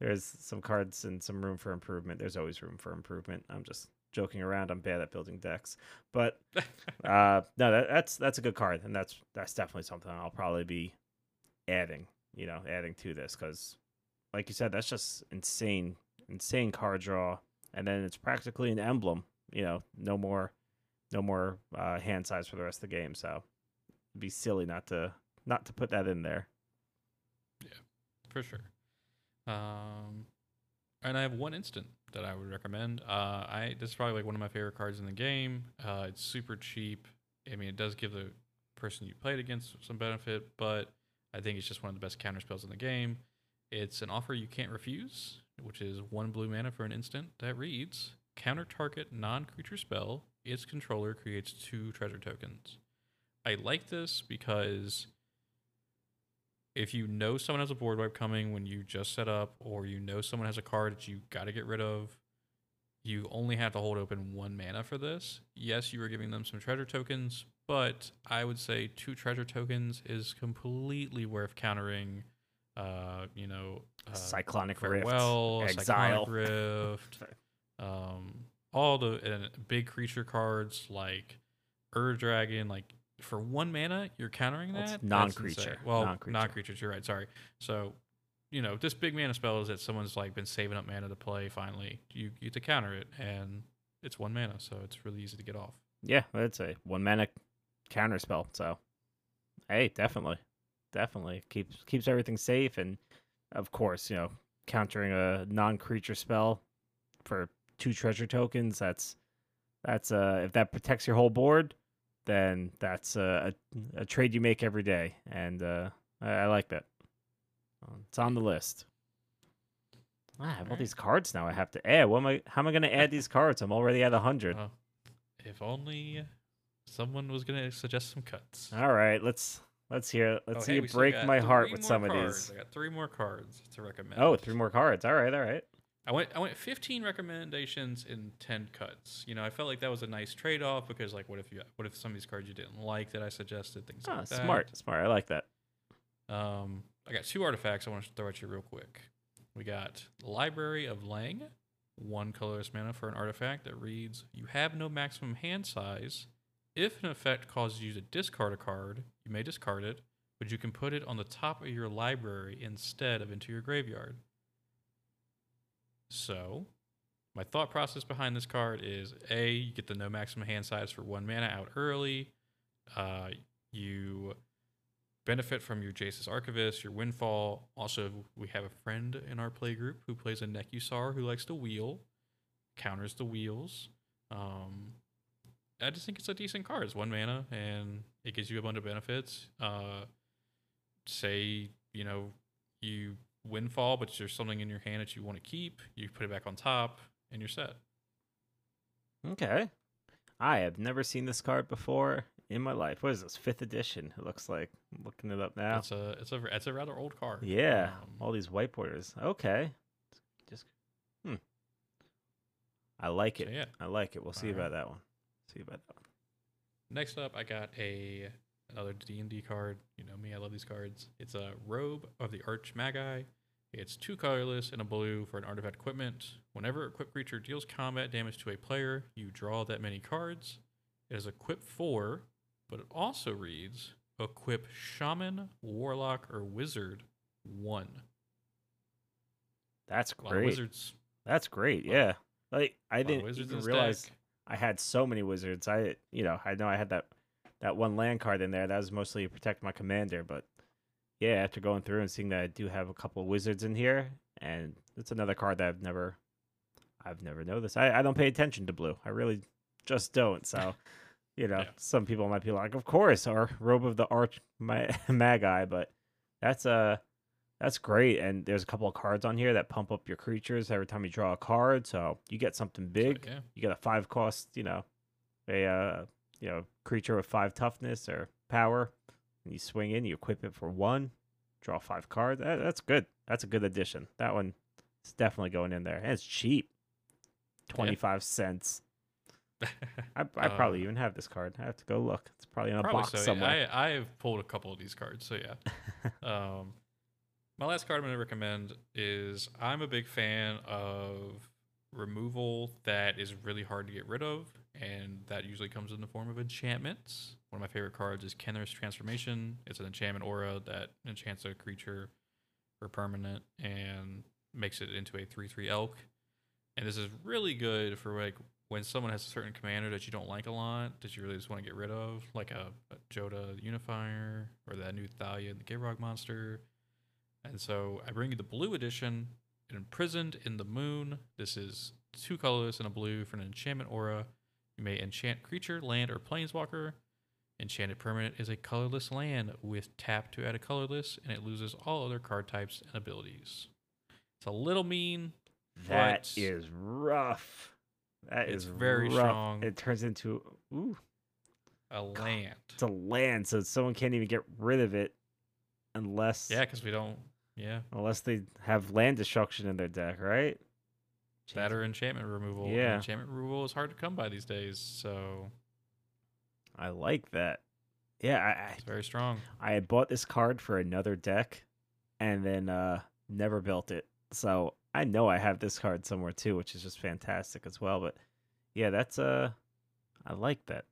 there's some cards and some room for improvement. There's always room for improvement. I'm just joking around. I'm bad at building decks, but uh, no, that, that's that's a good card, and that's that's definitely something I'll probably be adding. You know, adding to this because, like you said, that's just insane, insane card draw, and then it's practically an emblem. You know, no more, no more uh, hand size for the rest of the game. So it'd be silly not to not to put that in there. Yeah, for sure. Um, and I have one instant that I would recommend. Uh, I this is probably like one of my favorite cards in the game. Uh, it's super cheap. I mean, it does give the person you played against some benefit, but I think it's just one of the best counter spells in the game. It's an offer you can't refuse, which is one blue mana for an instant that reads counter target non creature spell. Its controller creates two treasure tokens. I like this because if you know someone has a board wipe coming when you just set up, or you know someone has a card that you got to get rid of, you only have to hold open one mana for this. Yes, you are giving them some treasure tokens, but I would say two treasure tokens is completely worth countering. Uh, you know, uh, Cyclonic Rift, Exile. Cyclonic Rift, um, all the and big creature cards like Ur Dragon, like for one mana, you're countering that. it's That's non-creature. Well, non-creature. non-creatures. You're right. Sorry. So, you know, this big mana spell is that someone's like been saving up mana to play. Finally, you get to counter it, and it's one mana, so it's really easy to get off. Yeah, that's a one mana counter spell. So, hey, definitely, definitely keeps keeps everything safe, and of course, you know, countering a non-creature spell for two treasure tokens. That's that's uh if that protects your whole board, then that's uh, a a trade you make every day, and uh, I, I like that. Um, It's on the list. Ah, I have all Alright. these cards now. I have to add. What am I? How am I going to add these cards? I'm already at hundred. Uh, if only someone was gonna suggest some cuts. All right, let's let's hear. it. Let's Oh, see hey, you break my heart with some cards. of these. I got three more cards to recommend. Oh, three more cards. All right, all right. I went I went 15 recommendations in 10 cuts. You know, I felt like that was a nice trade off because like what if you what if some of these cards you didn't like that I suggested things Ah, like that. smart, smart. I like that. Um, I got two artifacts I want to throw at you real quick. We got Library of Leng, one colorless mana for an artifact that reads: You have no maximum hand size. If an effect causes you to discard a card, you may discard it, but you can put it on the top of your library instead of into your graveyard. So, my thought process behind this card is A, you get the no maximum hand size for one mana out early. Uh, you benefit from your Jace's Archivist, your Windfall. Also, we have a friend in our play group who plays a Nekusar who likes to wheel, counters the wheels. Um, I just think it's a decent card. It's one mana and it gives you a bunch of benefits. Uh, say, you know, you Windfall, but there's something in your hand that you want to keep, you put it back on top and you're set. Okay. I have never seen this card before in my life. What is this? Fifth edition. It looks like. I'm looking it up now. It's a it's a it's a rather old card. Yeah, Um, all these white borders. Okay, just hmm. I like so it. yeah. I like it. We'll see Alright. about that one. See about that one. Next up, I got a another D and D card. You know me, I love these cards. It's a Robe of the Arch Magi. It's two colorless and a blue for an artifact equipment. Whenever a equipped creature deals combat damage to a player, you draw that many cards. It is equipped four, but it also reads equip Shaman, Warlock, or Wizard one. That's A lot of great. wizards. That's great. Yeah. Like I a lot of didn't even realize deck. I had so many wizards. I you know I know I had that that one land card in there. That was mostly to protect my commander. But yeah, after going through and seeing that I do have a couple of wizards in here, and it's another card that I've never I've never noticed. I, I don't pay attention to blue. I really just don't. So you know, Yeah. some people might be like, of course, our robe of the arch ma- magi, but that's uh that's great. And there's a couple of cards on here that pump up your creatures every time you draw a card. So you get something So, big you get a five cost, you know, a uh, you know creature with five toughness or power, and you swing in, you equip it for one, draw five cards. That, that's good. That's a good addition. That one is definitely going in there, and it's cheap, twenty five cents. I, I probably Uh, even have this card. I have to go look. It's probably in a Probably box so. somewhere. I I have pulled a couple of these cards, so yeah. um, my last card I'm going to recommend is I'm a big fan of removal that is really hard to get rid of, and that usually comes in the form of enchantments. One of my favorite cards is Kenrith's Transformation. It's an enchantment aura that enchants a creature for permanent and makes it into a 3 3 elk. And this is really good for like when someone has a certain commander that you don't like a lot, that you really just want to get rid of, like a, a Jodah Unifier or that new Thalia the Gitrog monster. And so I bring you the blue edition, Imprisoned in the Moon. This is two colorless and a blue for an enchantment aura. You may enchant creature, land, or planeswalker. Enchanted permanent is a colorless land with tap to add a colorless, and it loses all other card types and abilities. It's a little mean, That is rough. That is very rough. strong. It turns into ooh, a land. it's a land, so someone can't even get rid of it unless Yeah, because we don't. Yeah, Unless they have land destruction in their deck, right? that or enchantment removal. and Yeah. enchantment removal is hard to come by these days, so I like that. Yeah, it's very strong. I, I had bought this card for another deck and then uh never built it. So I know I have this card somewhere too, which is just fantastic as well. But yeah, that's uh I like that.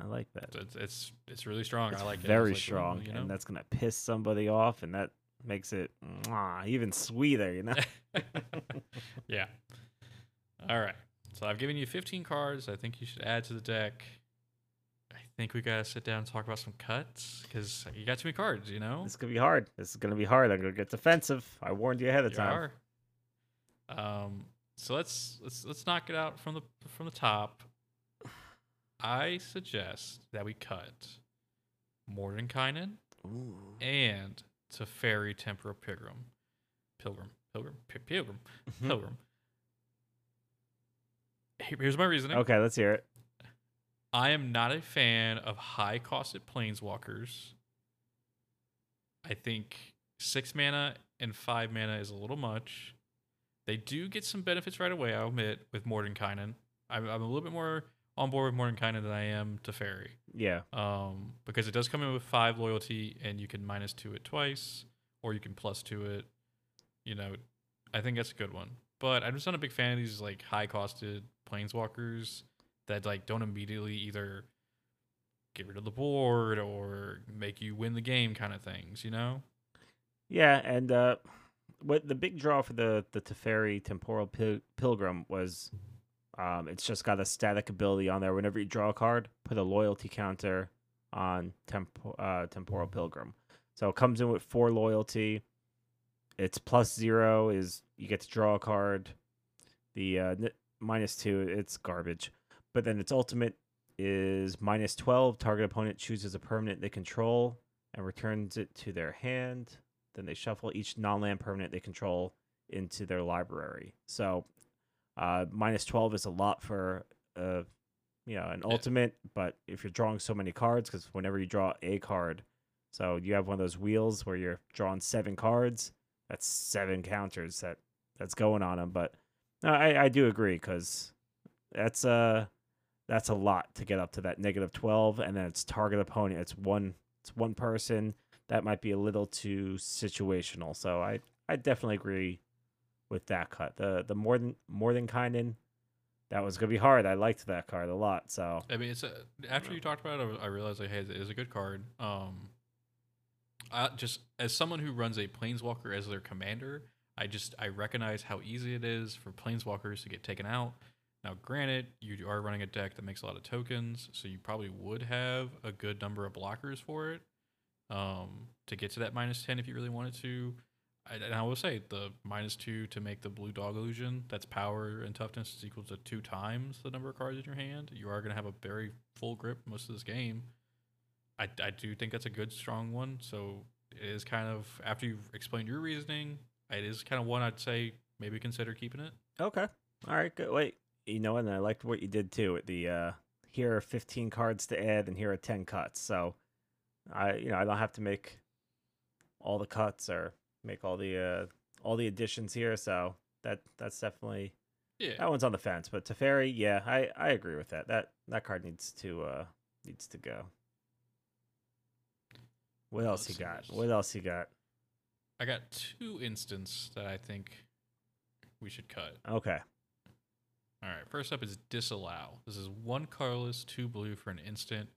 I like that. It's it's it's, really strong. It's I like it. It's very like, strong, you know? and that's gonna piss somebody off, and that makes it mwah, even sweeter. You know. yeah. All right. So I've given you 15 cards. I think you should add to the deck. I think we gotta sit down and talk about some cuts because you got too many cards. You know. This is gonna be hard. This is gonna be hard. I'm gonna get defensive. I warned you ahead of You time. are. Um. So let's let's let's knock it out from the from the top. I suggest that we cut Mordenkainen Ooh. and Teferi Temporal Pilgrim. Pilgrim. Pilgrim. Pilgrim. Hmm. Pilgrim. Here's my reasoning. Okay, let's hear it. I am not a fan of high costed planeswalkers. I think six mana and five mana is a little much. They do get some benefits right away, I'll admit, with Mordenkainen. I'm, I'm a little bit more on board with Mordenkainen than I am to Teferi. Yeah. Um, because it does come in with five loyalty, and you can minus two it twice, or you can plus two it. You know, I think that's a good one. But I'm just not a big fan of these like high costed planeswalkers that like don't immediately either get rid of the board or make you win the game kind of things, you know? Yeah, and uh, what the big draw for the the Teferi Temporal Pil- Pilgrim was, um, it's just got a static ability on there. Whenever you draw a card, put a loyalty counter on temp- uh, Temporal Pilgrim. So it comes in with four loyalty. Its plus zero is you get to draw a card. The uh, n- minus two, it's garbage. But then its ultimate is minus 12. Target opponent chooses a permanent they control and returns it to their hand. Then they shuffle each non land permanent they control into their library. So uh, minus 12 is a lot for uh, you know an Yeah. ultimate, but if you're drawing so many cards, because whenever you draw a card, so you have one of those wheels where you're drawing seven cards, that's seven counters that that's going on them. But no, I, I do agree because that's uh that's a lot to get up to that negative 12 and then it's target opponent it's one it's one person that might be a little too situational so i i definitely agree with that cut the the more than more than kind that was gonna be hard i liked that card a lot so I mean, it's a, after you talked about it, I realized like, hey, it is a good card. Um, I just as someone who runs a planeswalker as their commander, I just I recognize how easy it is for planeswalkers to get taken out. Now, granted, you are running a deck that makes a lot of tokens, so you probably would have a good number of blockers for it um, to get to that minus ten if you really wanted to. I, and I will say the minus two to make the blue dog illusion. That's power and toughness is equal to two times the number of cards in your hand. You are going to have a very full grip most of this game. I, I do think that's a good strong one. So it is kind of after you've explained your reasoning, it is kind of one I'd say maybe consider keeping it. okay all right good wait you know and i liked what you did too with the uh here are 15 cards to add and here are 10 cuts so i you know i don't have to make all the cuts or make all the uh all the additions here so that that's definitely Yeah. that one's on the fence but Teferi, yeah i i agree with that that that card needs to uh needs to go what else you got what else you got I got two instants that I think we should cut. okay All right. First up is disallow. This is one colorless, two blue for an instant.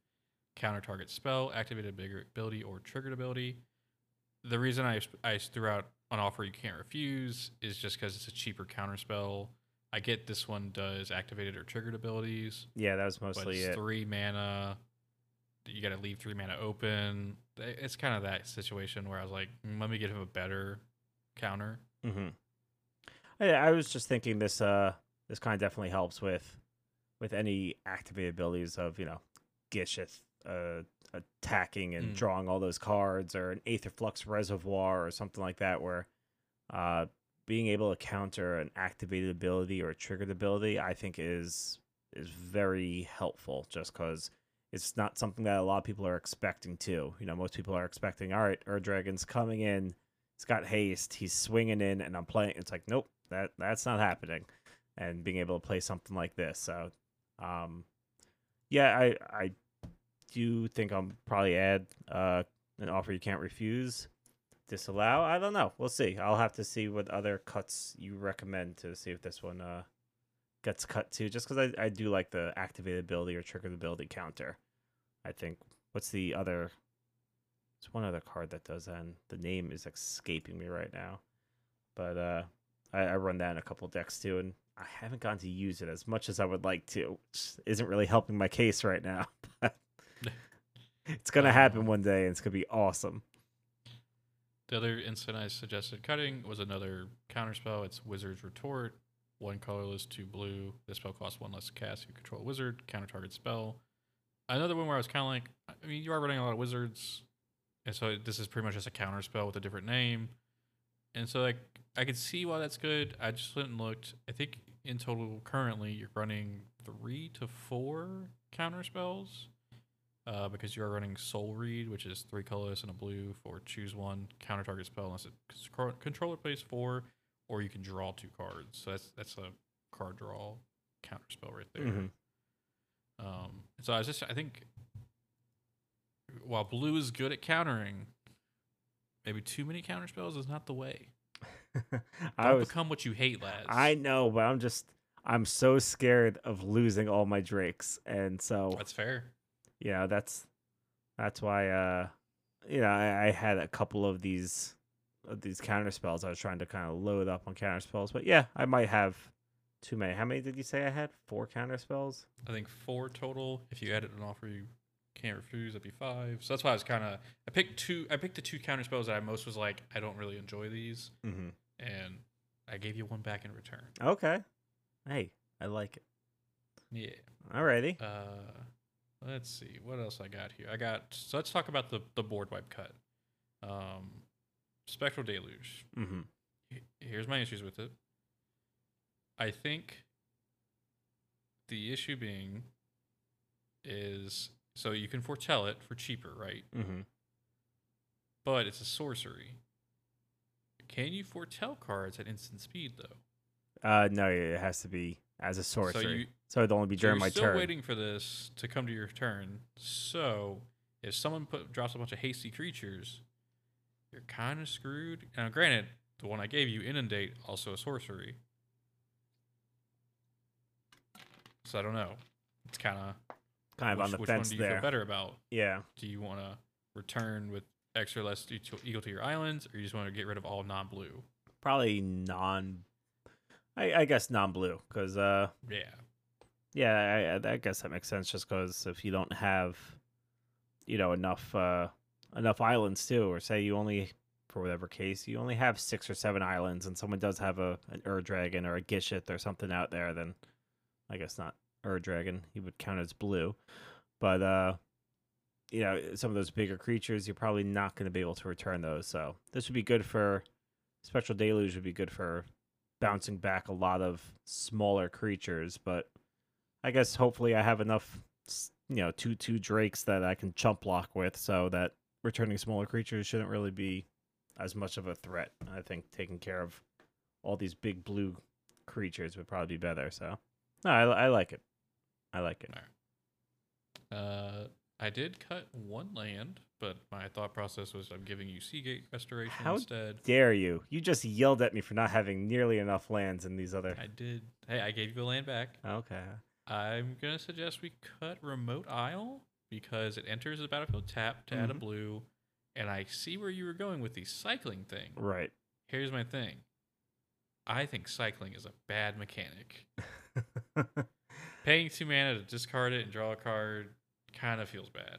Counter target spell, activated bigger ability, or triggered ability. The reason I I threw out an offer you can't refuse is just because it's a cheaper counter spell. I get this one does activated or triggered abilities, yeah that was mostly it's it three mana. You got to leave three mana open. It's kind of that situation where I was like, "Mm, let me get him a better counter. Mm-hmm. I, I was just thinking this uh this kind of definitely helps with with any activated abilities of you know Gishath uh attacking and Mm. drawing all those cards or an Aether Flux Reservoir or something like that where uh being able to counter an activated ability or a triggered ability I think is is very helpful just because it's not something that a lot of people are expecting too. You know, most people are expecting, all right, Ur Dragon's coming in, it's got haste, he's swinging in, and I'm playing. It's like, nope, that that's not happening. And being able to play something like this, so, um, yeah, I I do think I'll probably add uh an offer you can't refuse, disallow. I don't know. We'll see. I'll have to see what other cuts you recommend to see if this one uh gets cut too. Just because I I do like the activated ability or triggered ability counter. I think what's the other? There's one other card that does that. And the name is escaping me right now, but uh, I, I run that in a couple decks too, and I haven't gotten to use it as much as I would like to, which isn't really helping my case right now. But it's gonna happen Um, one day, and it's gonna be awesome. The other instant I suggested cutting was another counterspell. It's Wizard's Retort. One colorless, two blue. This spell costs one less to cast. You control wizard, counter target spell. Another one where I was kind of like, I mean, you are running a lot of wizards, and so this is pretty much just a counter spell with a different name. And so, like, I could see why that's good. I just went and looked. I think in total, currently, you're running three to four counter spells uh, because you are running Soul Read, which is three colorless and a blue for choose one counter target spell unless it controller plays four or you can draw two cards. So that's that's a card draw counter spell right there. Mhm. Um, so I was just I think while blue is good at countering, maybe too many counter spells is not the way. I Don't was become what you hate, Lazz. I know, but I'm just I'm so scared of losing all my drakes, and so That's fair. You know that's that's why uh you know I, I had a couple of these of these counter spells. I was trying to kind of load up on counter spells, but yeah, I might have too many. How many did you say I had? Four counter spells. I think four total. If you edit an offer you can't refuse, that'd be five. So that's why I was kind of I picked two. I picked the two counter spells that I most was like I don't really enjoy these, Mm-hmm. and I gave you one back in return. Okay. Hey, I like it. Yeah. Alrighty. Uh, let's see what else I got here. I got so let's talk about the the board wipe cut. Um, Spectral Deluge. Mm-hmm. Here's my issues with it. I think the issue being is so you can foretell it for cheaper, right? Mm-hmm. But it's a sorcery. Can you foretell cards at instant speed though? Uh, no, it has to be as a sorcery. So you So it'd only be so during you're my still turn. waiting for this to come to your turn. So if someone put drops a bunch of hasty creatures, you're kind of screwed. Now, granted, the one I gave you, inundate, also a sorcery. So I don't know. It's kind of kind of on the which fence one do you there. feel better about? Yeah. Do you want to return with extra less equal to your islands, or you just want to get rid of all non-blue? Probably non. I, I guess non-blue, because uh, Yeah, yeah, I, I guess that makes sense. Just because if you don't have, you know, enough uh enough islands too, or say you only, for whatever case, you only have six or seven islands, and someone does have a an Ur Dragon or a Gishath or something out there, then I guess not Ur Dragon. He would count as blue, but uh, you know, some of those bigger creatures, you're probably not going to be able to return those. So this would be good for Spectral Deluge. Would be good for bouncing back a lot of smaller creatures, but I guess hopefully I have enough, you know, two two drakes that I can chump block with, so that returning smaller creatures shouldn't really be as much of a threat. I think taking care of all these big blue creatures would probably be better. So, no, I, I like it. I like it. Uh, I did cut one land, but my thought process was I'm giving you Sea Gate Restoration How instead. Dare you? You just yelled at me for not having nearly enough lands in these other. I did. Hey, I gave you a land back. Okay. I'm gonna suggest we cut Remote Isle because it enters the battlefield tap to add a mm-hmm. blue, and I see where you were going with the cycling thing. Right. Here's my thing. I think cycling is a bad mechanic. Paying two mana to discard it and draw a card kind of feels bad.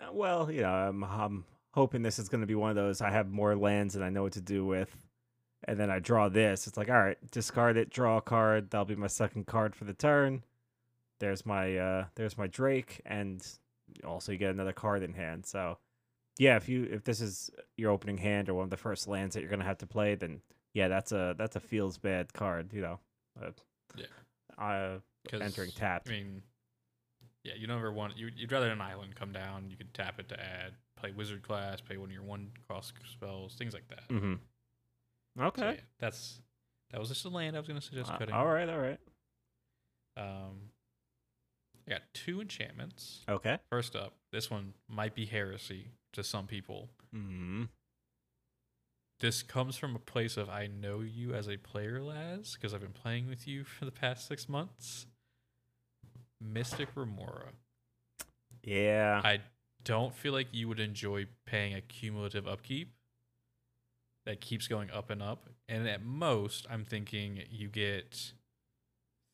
Uh, well, you know, I'm, I'm hoping this is going to be one of those. I have more lands and I know what to do with, and then I draw this. It's like, all right, discard it, draw a card. That'll be my second card for the turn. There's my uh, there's my Drake, and also you get another card in hand. So, yeah, if you if this is your opening hand or one of the first lands that you're gonna have to play, then yeah, that's a that's a feels bad card. You know, Yeah. Uh, entering tapped. I mean, yeah, you never want you. You'd rather an island come down. You could tap it to add, play wizard class, play one of your one cross spells, things like that. mm-hmm. So, Okay. yeah, that's that was just a land I was gonna suggest Uh, cutting. all right. All right. Um, I got two enchantments. Okay. First up, this one might be heresy to some people. Mm-hmm. This comes from a place of I know you as a player, Lazz, because I've been playing with you for the past six months. Mystic Remora. Yeah. I don't feel like you would enjoy paying a cumulative upkeep that keeps going up and up. And at most, I'm thinking you get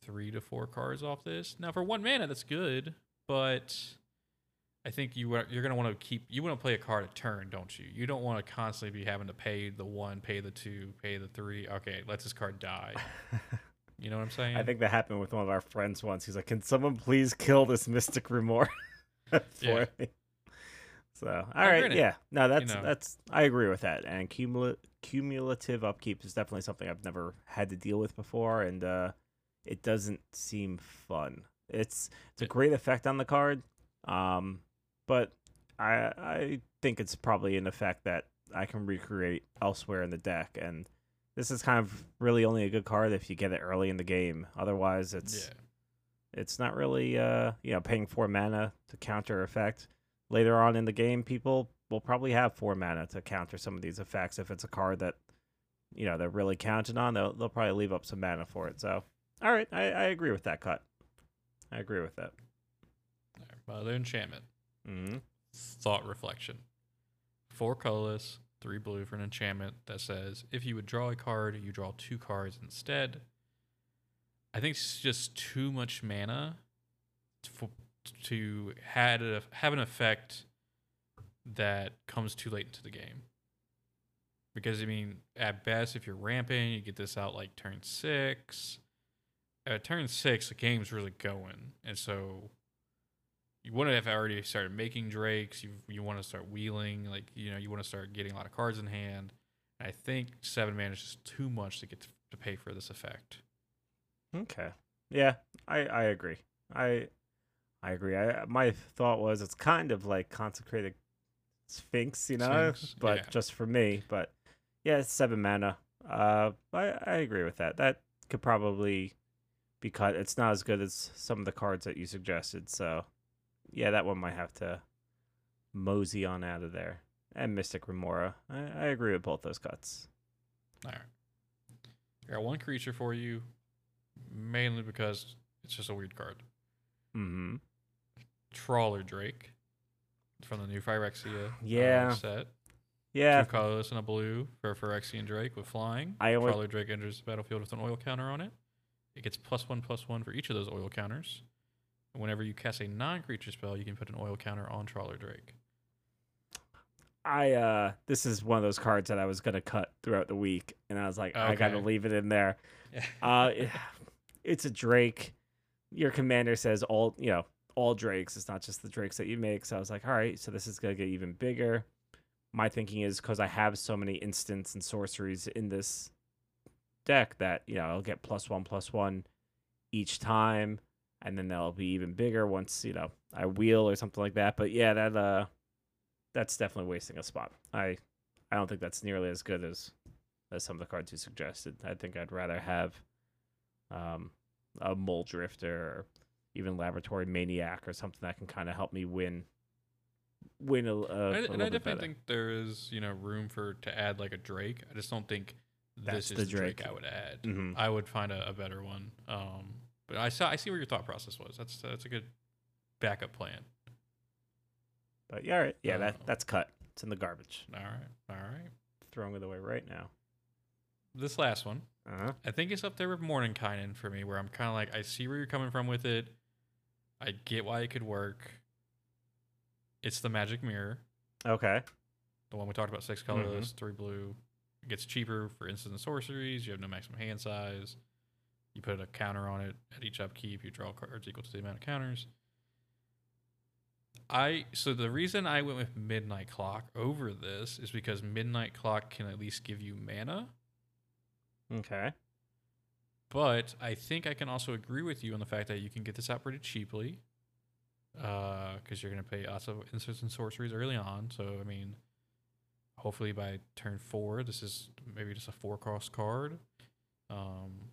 three to four cards off this. Now, for one mana, that's good, but I think you you're gonna want to keep you want to play a card a turn, don't you? You don't want to constantly be having to pay the one, pay the two, pay the three. Okay, let this card die. You know what I'm saying? I think that happened with one of our friends once. He's like, "Can someone please kill this Mystic Remor for Yeah. me?" So, all Now, right, yeah, no, that's know- that's I agree with that. And cumula- cumulative upkeep is definitely something I've never had to deal with before, and uh, it doesn't seem fun. It's it's a great effect on the card, um, but I I think it's probably an effect that I can recreate elsewhere in the deck, and this is kind of really only a good card if you get it early in the game. Otherwise, it's yeah. it's not really uh you know paying four mana to counter effect. Later on in the game, people will probably have four mana to counter some of these effects. If it's a card that you know they're really counting on, they'll they'll probably leave up some mana for it. So, all right, I, I agree with that cut. I agree with that. Right, Other enchantment. Mm-hmm. Thought reflection. Four colorless, three blue for an enchantment that says if you would draw a card, you draw two cards instead. I think it's just too much mana to, to had a, have an effect that comes too late into the game. Because I mean, at best, if you're ramping, you get this out like turn six. At turn six, the game's really going, and so you want to have already started making drakes. You you want to start wheeling, like you know, you want to start getting a lot of cards in hand. And I think seven mana is just too much to get to, to pay for this effect. Okay. Yeah, I I agree. I I agree. I my thought was it's kind of like consecrated sphinx, you know, Sphinx, but yeah. just for me. But yeah, it's seven mana. Uh, I I agree with that. That could probably be cut. It's not as good as some of the cards that you suggested. So yeah, that one might have to mosey on out of there. And Mystic Remora. I, I agree with both those cuts. All right, I got one creature for you, mainly because it's just a weird card. Mm-hmm. Trawler Drake from the new Phyrexia uh, Yeah. set. Yeah. Two colorless and a blue for Phyrexian Drake with flying. I only Trawler Drake enters the battlefield with an oil counter on it. It gets plus one plus one for each of those oil counters. And whenever you cast a non-creature spell, you can put an oil counter on Trawler Drake. I uh this is one of those cards that I was gonna cut throughout the week, and I was like, I gotta leave it in there. Uh, it- it's a Drake. Your commander says all you know all Drakes. It's not just the Drakes that you make. So I was like, all right, so this is gonna get even bigger. My thinking is because I have so many instants and sorceries in this deck that you know I'll get plus one plus one each time, and then they'll be even bigger once you know I wheel or something like that. But yeah, that uh that's definitely wasting a spot. I I don't think that's nearly as good as as some of the cards you suggested. I think I'd rather have um a Mulldrifter or even laboratory maniac or something that can kind of help me win win a, a, And I- a and I definitely better. think there is, you know, room for to add like a Drake. I just don't think That's this is the Drake. Drake. I would add. Mhm. I would find a, a better one. Um, but I saw I see where your thought process was. That's that's a good backup plan. But yeah, all right. yeah, that that's cut. It's in the garbage. All right, all right. Throwing it away right now. This last one, Uh-huh. I think it's up there with Morning Mordenkainen for me, where I'm kind of like, I see where you're coming from with it. I get why it could work. It's the magic mirror, Okay. the one we talked about, six colorless, three blue. It gets cheaper for instant sorceries. You have no maximum hand size. You put a counter on it at each upkeep. You draw cards equal to the amount of counters. I so the reason I went with Midnight Clock over this is because Midnight Clock can at least give you mana. Okay. But I think I can also agree with you on the fact that you can get this out pretty cheaply, because you're going to pay lots of instants and sorceries early on. So I mean, hopefully by turn four, this is maybe just a four cost card. Um,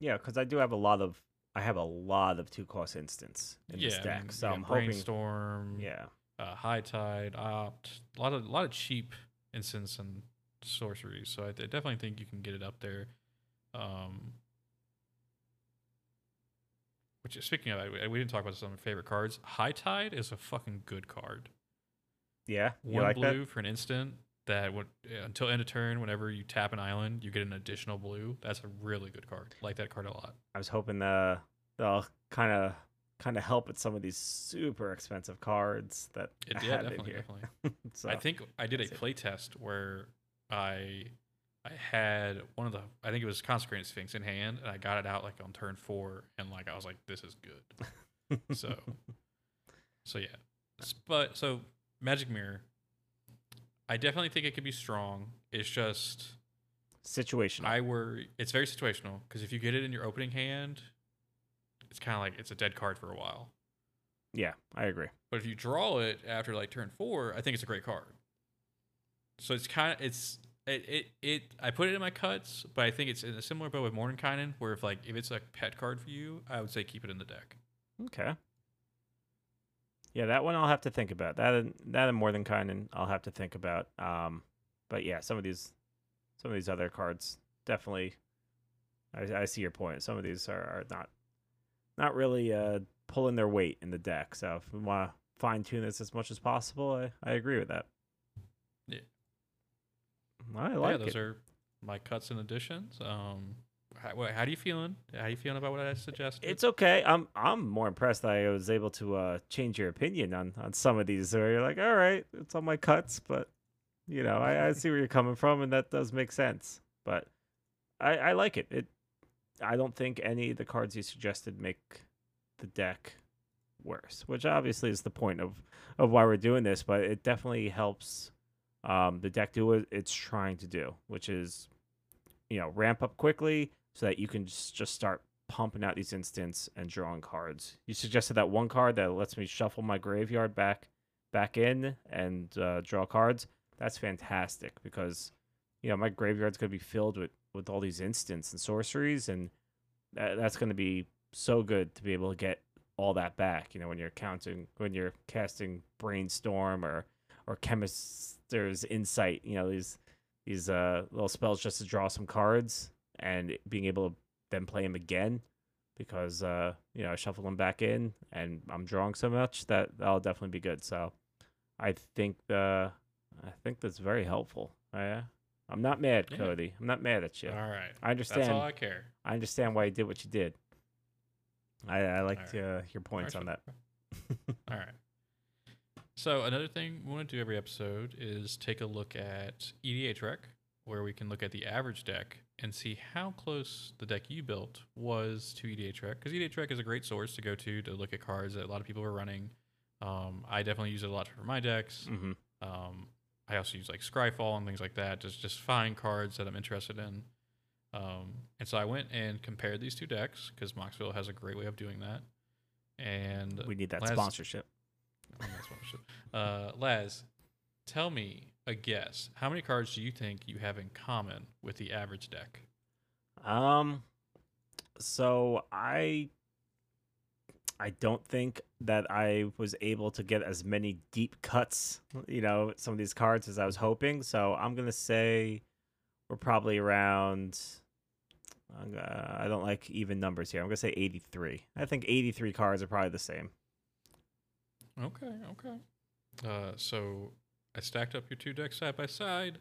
Yeah, because I do have a lot of I have a lot of two cost instants in yeah, this I deck. mean, so I'm hoping brainstorm, Yeah. uh, high tide, opt, a lot of a lot of cheap instants and sorceries. So I, I definitely think you can get it up there. Um, which is speaking of, I, we didn't talk about some of my favorite cards. High tide is a fucking good card. Yeah. You One like that? blue for an instant that would until end of turn. Whenever you tap an island, you get an additional blue. That's a really good card. Like that card a lot. I was hoping the they'll kind of kind of help with some of these super expensive cards that It, I yeah, have in definitely, here. definitely. so, I think I did a it. play test where I I had one of the I think it was consecrated sphinx in hand and I got it out like on turn four and like I was like this is good. So so yeah. But so magic mirror I definitely think it could be strong. It's just situational. I worry it's very situational because if you get it in your opening hand it's kind of like it's a dead card for a while. yeah, I agree. But if you draw it after like turn four, I think it's a great card. So it's kind of it's It, it it I put it in my cuts, but I think it's in a similar boat with Mordenkainen, where if like if it's a pet card for you, I would say keep it in the deck. Okay. Yeah, that one I'll have to think about. That and that and Mordenkainen, and I'll have to think about. Um, but yeah, some of these, some of these other cards definitely. I, I see your point. Some of these are, are not, not really uh pulling their weight in the deck. So if we want to fine tune this as much as possible, I, I agree with that. Yeah. I like yeah, those it. are my cuts and additions. Um, how, how do you feeling? How you feeling about what I suggested? It's okay. I'm I'm more impressed that I was able to uh, change your opinion on on some of these. Where you're like, all right, it's on my cuts, but you know, I, I see where you're coming from, and that does make sense. But I I like it. It I don't think any of the cards you suggested make the deck worse, which obviously is the point of of why we're doing this. But it definitely helps um, the deck do what it's trying to do, which is you know ramp up quickly so that you can just, start pumping out these instants and drawing cards. You suggested that one card that lets me shuffle my graveyard back back in and uh, draw cards. That's fantastic because you know my graveyard's gonna be filled with with all these instants and sorceries, and that, that's gonna be so good to be able to get all that back. You know when you're counting when you're casting brainstorm or or Chemister's Insight. You know these these uh little spells just to draw some cards and being able to then play him again because uh you know I shuffle him back in and I'm drawing so much that that'll definitely be good. So I think the I think that's very helpful. I, I'm not mad, Yeah. Cody. I'm not mad at you. all right. I understand. That's all I care. I understand why you did what you did. I I liked Alright. uh, your points on that. All right. So another thing we want to do every episode is take a look at EDH Rec, where we can look at the average deck and see how close the deck you built was to EDH Rec. Because EDH Rec is a great source to go to to look at cards that a lot of people are running. Um, I definitely use it a lot for my decks. hmm Um, I also use like Scryfall and things like that. Just just find cards that I'm interested in. Um, and so I went and compared these two decks because Moxfield has a great way of doing that. And We need that Lazz- sponsorship. That's what I should- Uh, Lazz, tell me a guess. How many cards do you think you have in common with the average deck? Um, so I I don't think that I was able to get as many deep cuts, you know, some of these cards as I was hoping. So I'm gonna say we're probably around. I'm I don't like even numbers here. I'm gonna say 83. I think 83 cards are probably the same. Okay, okay. Uh, so I stacked up your two decks side by side.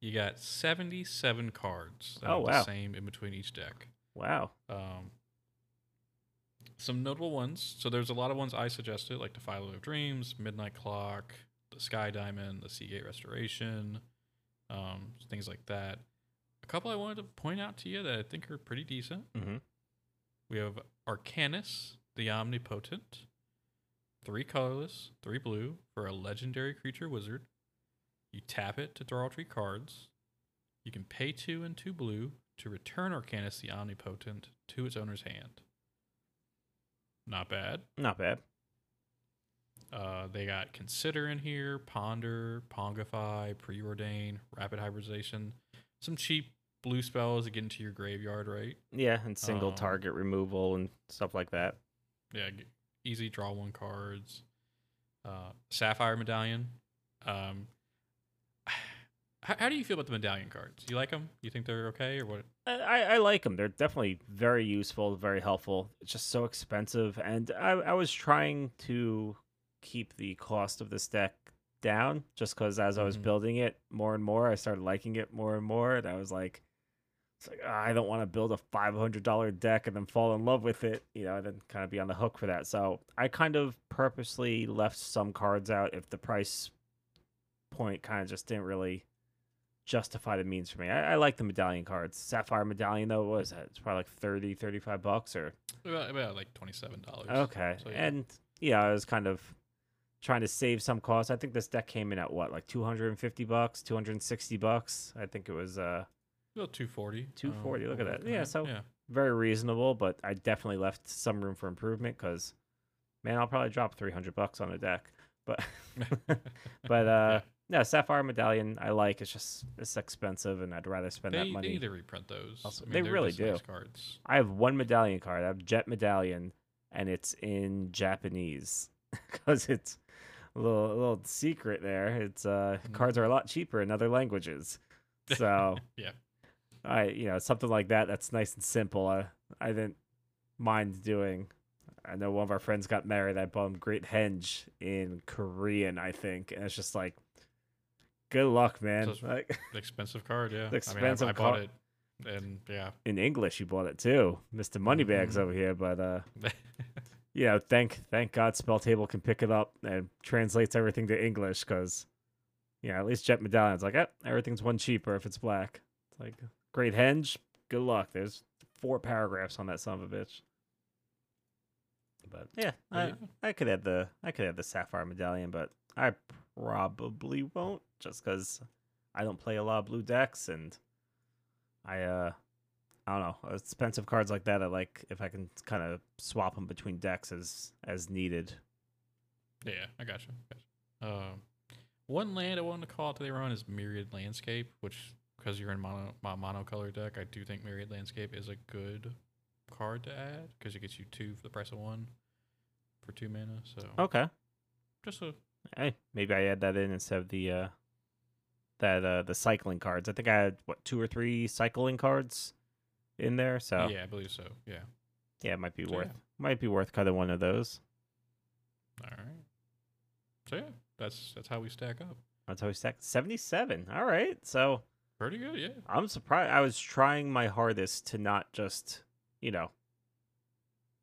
You got 77 cards that Oh, wow. the same in between each deck. Wow. Um, some notable ones. So there's a lot of ones I suggested, like the Philo of Dreams, Midnight Clock, the Sky Diamond, the Sea Gate Restoration, um, things like that. A couple I wanted to point out to you that I think are pretty decent. hmm We have Arcanis, the Omnipotent, three colorless, three blue for a legendary creature wizard. You tap it to draw three cards. You can pay two and two blue to return Arcanis the Omnipotent to its owner's hand. Not bad. Not bad. Uh, they got Consider in here, Ponder, Pongify, Preordain, Rapid Hybridization. Some cheap blue spells to get into your graveyard, right? Yeah, and single Um, target removal and stuff like that. Yeah, easy draw one cards. Uh, Sapphire Medallion. Um, how, how do you feel about the medallion cards? You like them? You think they're okay or what? I, I like them. They're definitely very useful, very helpful. It's just so expensive, and I, I was trying to keep the cost of this deck down, just because as I was Mhm. building it more and more, I started liking it more and more, and I was like, it's like "Ah, I don't want to build a five hundred dollar deck and then fall in love with it, you know, and then kind of be on the hook for that. So I kind of purposely left some cards out if the price point kind of just didn't really justify the means for me. I, I like the medallion cards. Sapphire medallion though, what was that? It's probably like 30, 35 bucks or About, about like twenty-seven dollars. okay. So, yeah. And yeah, I was kind of trying to save some costs. I think this deck came in at what, like 250 bucks, 260 bucks. I think it was uh about two forty. 240, look at that. Yeah, Yeah. so- yeah. very reasonable, but I definitely left some room for improvement cuz man, I'll probably drop 300 bucks on a deck. But but uh No, Sapphire Medallion I like. It's just it's expensive, and I'd rather spend They, that they money. need to reprint those. Also- I mean, they really just nice do. cards. I have one medallion card. I have Jet Medallion, and it's in Japanese because it's a little a little secret there. It's uh Mhm. cards are a lot cheaper in other languages, so Yeah. I you know something like that that's nice and simple. I I didn't mind doing. I know one of our friends got married. I bought him Great Henge in Korean, I think, and it's just like, good luck, man. Like Expensive card, yeah. expensive I, mean, I, I bought it, and yeah, in English, you bought it too, Mister Moneybags Mhm. over here. But uh, you know, thank thank God Spell Table can pick it up and translates everything to English because, you know, at least Jet Medallion's like, eh, everything's one cheaper if it's black. It's like Great Henge, good luck. There's four paragraphs on that son of a bitch. But yeah, I. I could have the I could have the Sapphire Medallion, but I probably won't just because I don't play a lot of blue decks and I uh I don't know expensive cards like that. I like if I can kind of swap them between decks as as needed. yeah, I got you. Um, one land I wanted to call out to their own is Myriad Landscape, which because you're in mono my monocolor deck, I do think Myriad Landscape is a good card to add because it gets you two for the price of one for two mana. So Okay, just a hey, maybe I add that in instead of the uh that uh the cycling cards. I think I had what two or three cycling cards in there, so yeah, I believe so. Yeah. yeah, it might be So, worth yeah. might be worth cutting one of those. All right. So yeah, that's that's how we stack up. That's how we stack seventy seven. All right, so. Pretty good, yeah. I'm surprised. I was trying my hardest to not just, you know,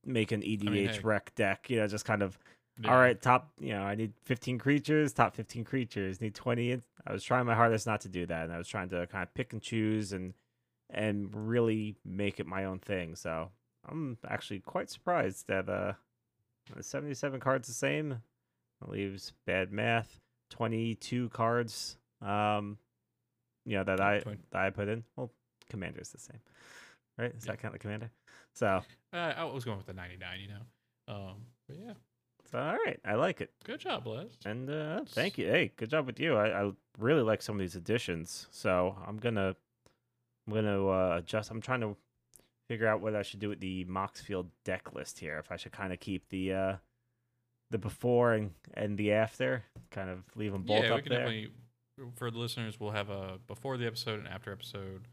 make an EDH hey. rec deck. You know, just kind of, Yeah. all right, top, you know, I need 15 creatures, top 15 creatures, need 20. I was trying my hardest not to do that. And I was trying to kind of pick and choose and, and really make it my own thing. So I'm actually quite surprised that, uh, the 77 cards the same. Leaves bad math. 22 cards. Um, you know, that I, that I put in. Well, commander is the same, right? Is Yeah. that count the commander? So, Uh, I was going with the 99, you know. Um, but yeah, so all right, I like it. good job, Les. And uh, thank you. Hey, good job with you. I, I really like some of these additions. So I'm gonna I'm gonna uh, adjust. I'm trying to figure out what I should do with the Moxfield deck list here. If I should kind of keep the uh, the before and, and the after, kind of leave them both yeah, we up can there. For the listeners, we'll have a before the episode and after episode.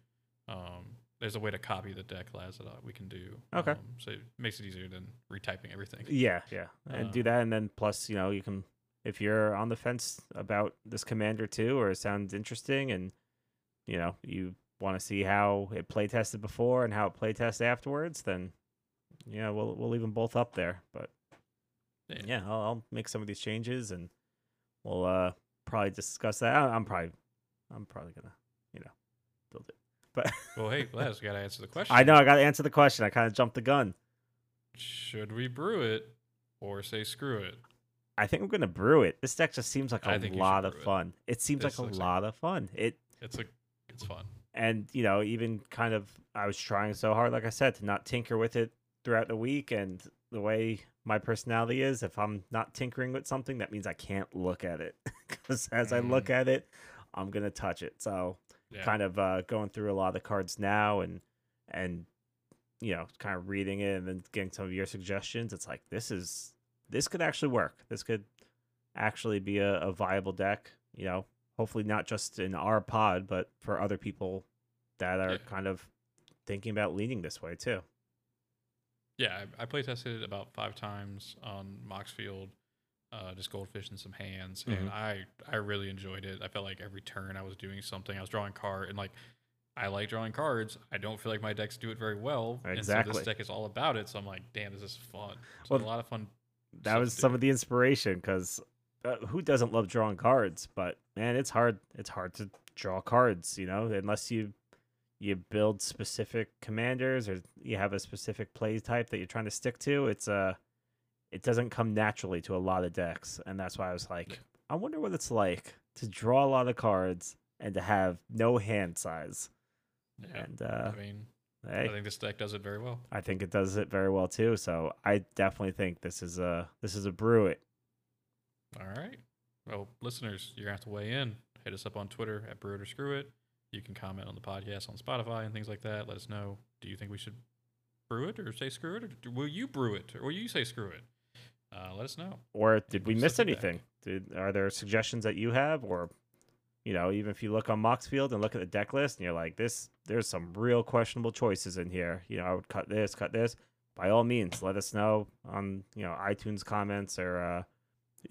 Um, there's a way to copy the deck, that uh, we can do. Okay. Um, so it makes it easier than retyping everything. Yeah, yeah, and do Uh, that, and then plus, you know, you can if you're on the fence about this commander too, or it sounds interesting, and you know you want to see how it play tested before and how it play tested afterwards, then yeah, we'll we'll leave them both up there. But Yeah. yeah, I'll, I'll make some of these changes, and we'll uh probably discuss that. I- I'm probably I'm probably gonna you know build it. But Well, hey, Les, got to answer the question. I know I got to answer the question. I kind of jumped the gun. Should we brew it or say screw it? I think I'm gonna brew it. This deck just seems like a I think you should lot of brew it. fun. It, seems This like a looks like- lot of fun. It It's a, it's fun. and you know even kind of I was trying so hard, like I said, to not tinker with it throughout the week. And the way my personality is, if I'm not tinkering with something, that means I can't look at it because as I look at it, I'm gonna touch it. So Yeah. kind of uh, going through a lot of the cards now and and you know kind of reading it and then getting some of your suggestions it's like this is this could actually work this could actually be a, a viable deck you know hopefully not just in our pod but for other people that are Yeah. kind of thinking about leaning this way too Yeah, I, I play tested it about five times on Moxfield, uh, just goldfish and some hands, and Mhm. I I really enjoyed it. I felt like every turn I was doing something. I was drawing card and like I like drawing cards. I don't feel like my decks do it very well, and so Exactly. this deck is all about it. So I'm like, damn, this is fun. It's Well, a lot of fun. that was some of the inspiration because uh, who doesn't love drawing cards but man it's hard it's hard to draw cards you know unless you you build specific commanders or you have a specific play type that you're trying to stick to it's uh it doesn't come naturally to a lot of decks and that's why i was like i wonder what it's like to draw a lot of cards and to have no hand size Yeah, and uh I mean, hey I think this deck does it very well. I think it does it very well too. So I definitely think this is a this is a brew it. All right. well, listeners, you're gonna have to weigh in. Hit us up on Twitter at Brew It or Screw It. You can comment on the podcast on Spotify and things like that. Let us know. Do you think we should brew it or say screw it, or will you brew it or will you say screw it? Uh, let us know. Or did we miss anything? Did are there suggestions that you have, or you know, even if you look on Moxfield and look at the deck list, and you're like, this, there's some real questionable choices in here. You know, I would cut this, cut this. By all means, let us know on you know iTunes comments or uh,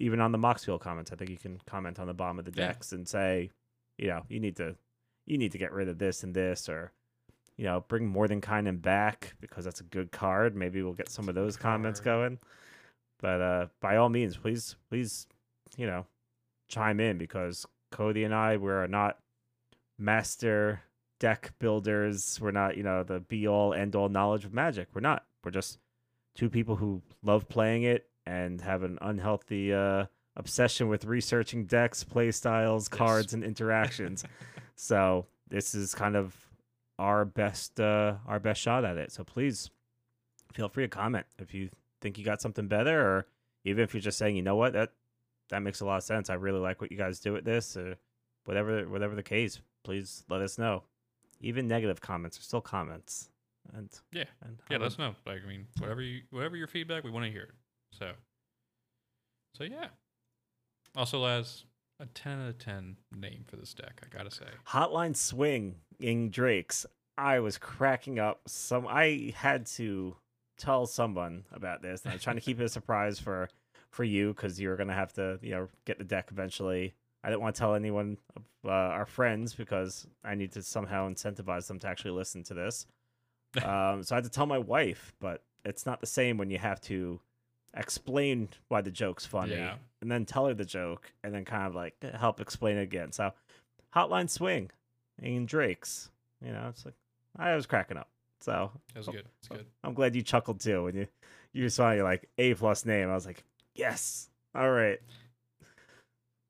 even on the Moxfield comments. I think you can comment on the bottom of the Yeah. decks and say, you know, you need to, you need to get rid of this and this, or you know, bring Mordenkainen and back because that's a good card. Maybe we'll get some of those comments going. But uh, by all means, please, please, you know, chime in because Cody and I we're not master deck builders. We're not, you know, the be all end all knowledge of Magic. We're not. We're just two people who love playing it and have an unhealthy uh, obsession with researching decks, play styles, Yes. cards, and interactions. so this is kind of our best uh, our best shot at it. So please feel free to comment if you think you got something better, or even if you're just saying, you know what, that that makes a lot of sense. I really like what you guys do with this, or whatever whatever the case. Please let us know. Even negative comments are still comments. And Yeah. and Yeah, let us know. Like, I mean, whatever you, whatever your feedback, we want to hear it. So, so yeah. Also, Lazz, a ten out of ten name for this deck. I gotta say. Hotline Swing in Drake's. I was cracking up. Some I had to tell someone about this. And I was trying to keep it a surprise for for you because you were gonna have to you know get the deck eventually. I didn't want to tell anyone of uh, our friends because I need to somehow incentivize them to actually listen to this. um, so I had to tell my wife, but it's not the same when you have to explain why the joke's funny Yeah. and then tell her the joke and then kind of like help explain it again. So Hotline Swing in Drake's, you know, it's like I was cracking up. So That was good. It's good. I'm glad you chuckled too when you you saw your like A plus name. I was like, yes, all right.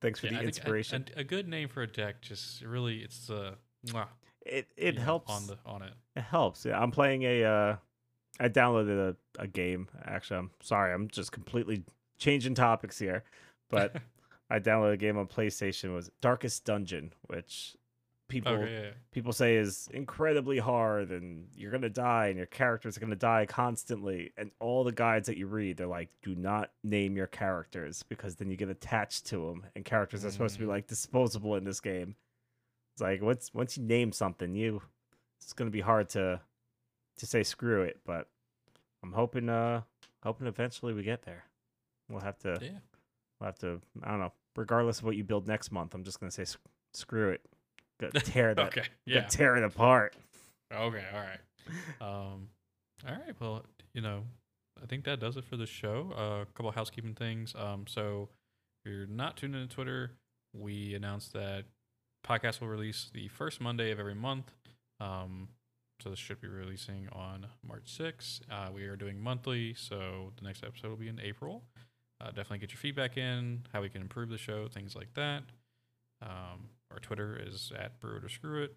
Thanks for Yeah, the I inspiration. A, a good name for a deck just really it's uh, mwah, it it you know, helps. on the on it. It helps. Yeah, I'm playing a. Uh, I downloaded a, a game. Actually, I'm sorry. I'm just completely changing topics here, but I downloaded a game on PlayStation. It was Darkest Dungeon, which people okay, yeah, yeah. people say is incredibly hard, and you're gonna die, and your characters are gonna die constantly. And all the guides that you read, they're like, do not name your characters because then you get attached to them, and characters are supposed to be Mm. like disposable in this game. It's like once once you name something, you it's gonna be hard to to say screw it. But I'm hoping uh hoping eventually we get there. We'll have to Yeah. we'll have to I don't know. Regardless of what you build next month, I'm just gonna say sc- screw it. Go tear that Okay. Yeah. tear it apart. Okay. All right. Um, all right. Well, you know, I think that does it for the show. Uh, a couple housekeeping things. Um, so if you're not tuned into Twitter, we announced that podcast will release the first Monday of every month. Um, so this should be releasing on March 6th. Uh, we are doing monthly, so the next episode will be in April. Uh, definitely get your feedback in, how we can improve the show, things like that. Um, our Twitter is at Brew It or Screw It.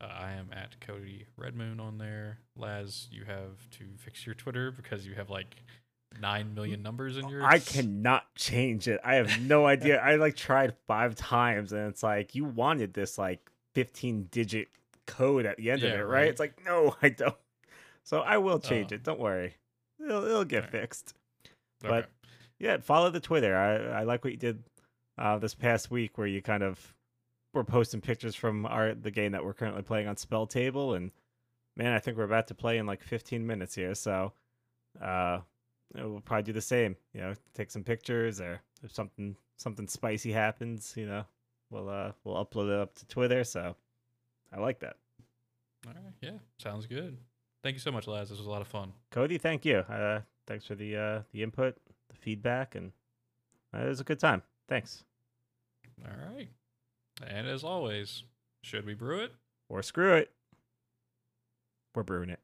Uh, I am at Cody Redmoon on there. Lazz, you have to fix your Twitter because you have like nine million numbers in yours. I cannot change it. I have no idea. I like tried five times and it's like you wanted this like 15 digit code at the end of it, right? right. It's like no, I don't. So I will change Uh, it. Don't worry. It'll, it'll get Alright. fixed. Okay. but- Yeah, follow the Twitter. I I like what you did uh, this past week where you kind of were posting pictures from our the game that we're currently playing on Spell Table and man, I think we're about to play in like 15 minutes here. So uh we'll probably do the same, you know, take some pictures or if something something spicy happens, you know, we'll uh we'll upload it up to Twitter, so I like that. All right. Yeah. Sounds good. Thank you so much, Lazz. This was a lot of fun. Cody, thank you. Uh thanks for the uh the input, the feedback and uh, it was a good time. Thanks. All right. And as always, should we brew it? or screw it. We're brewing it.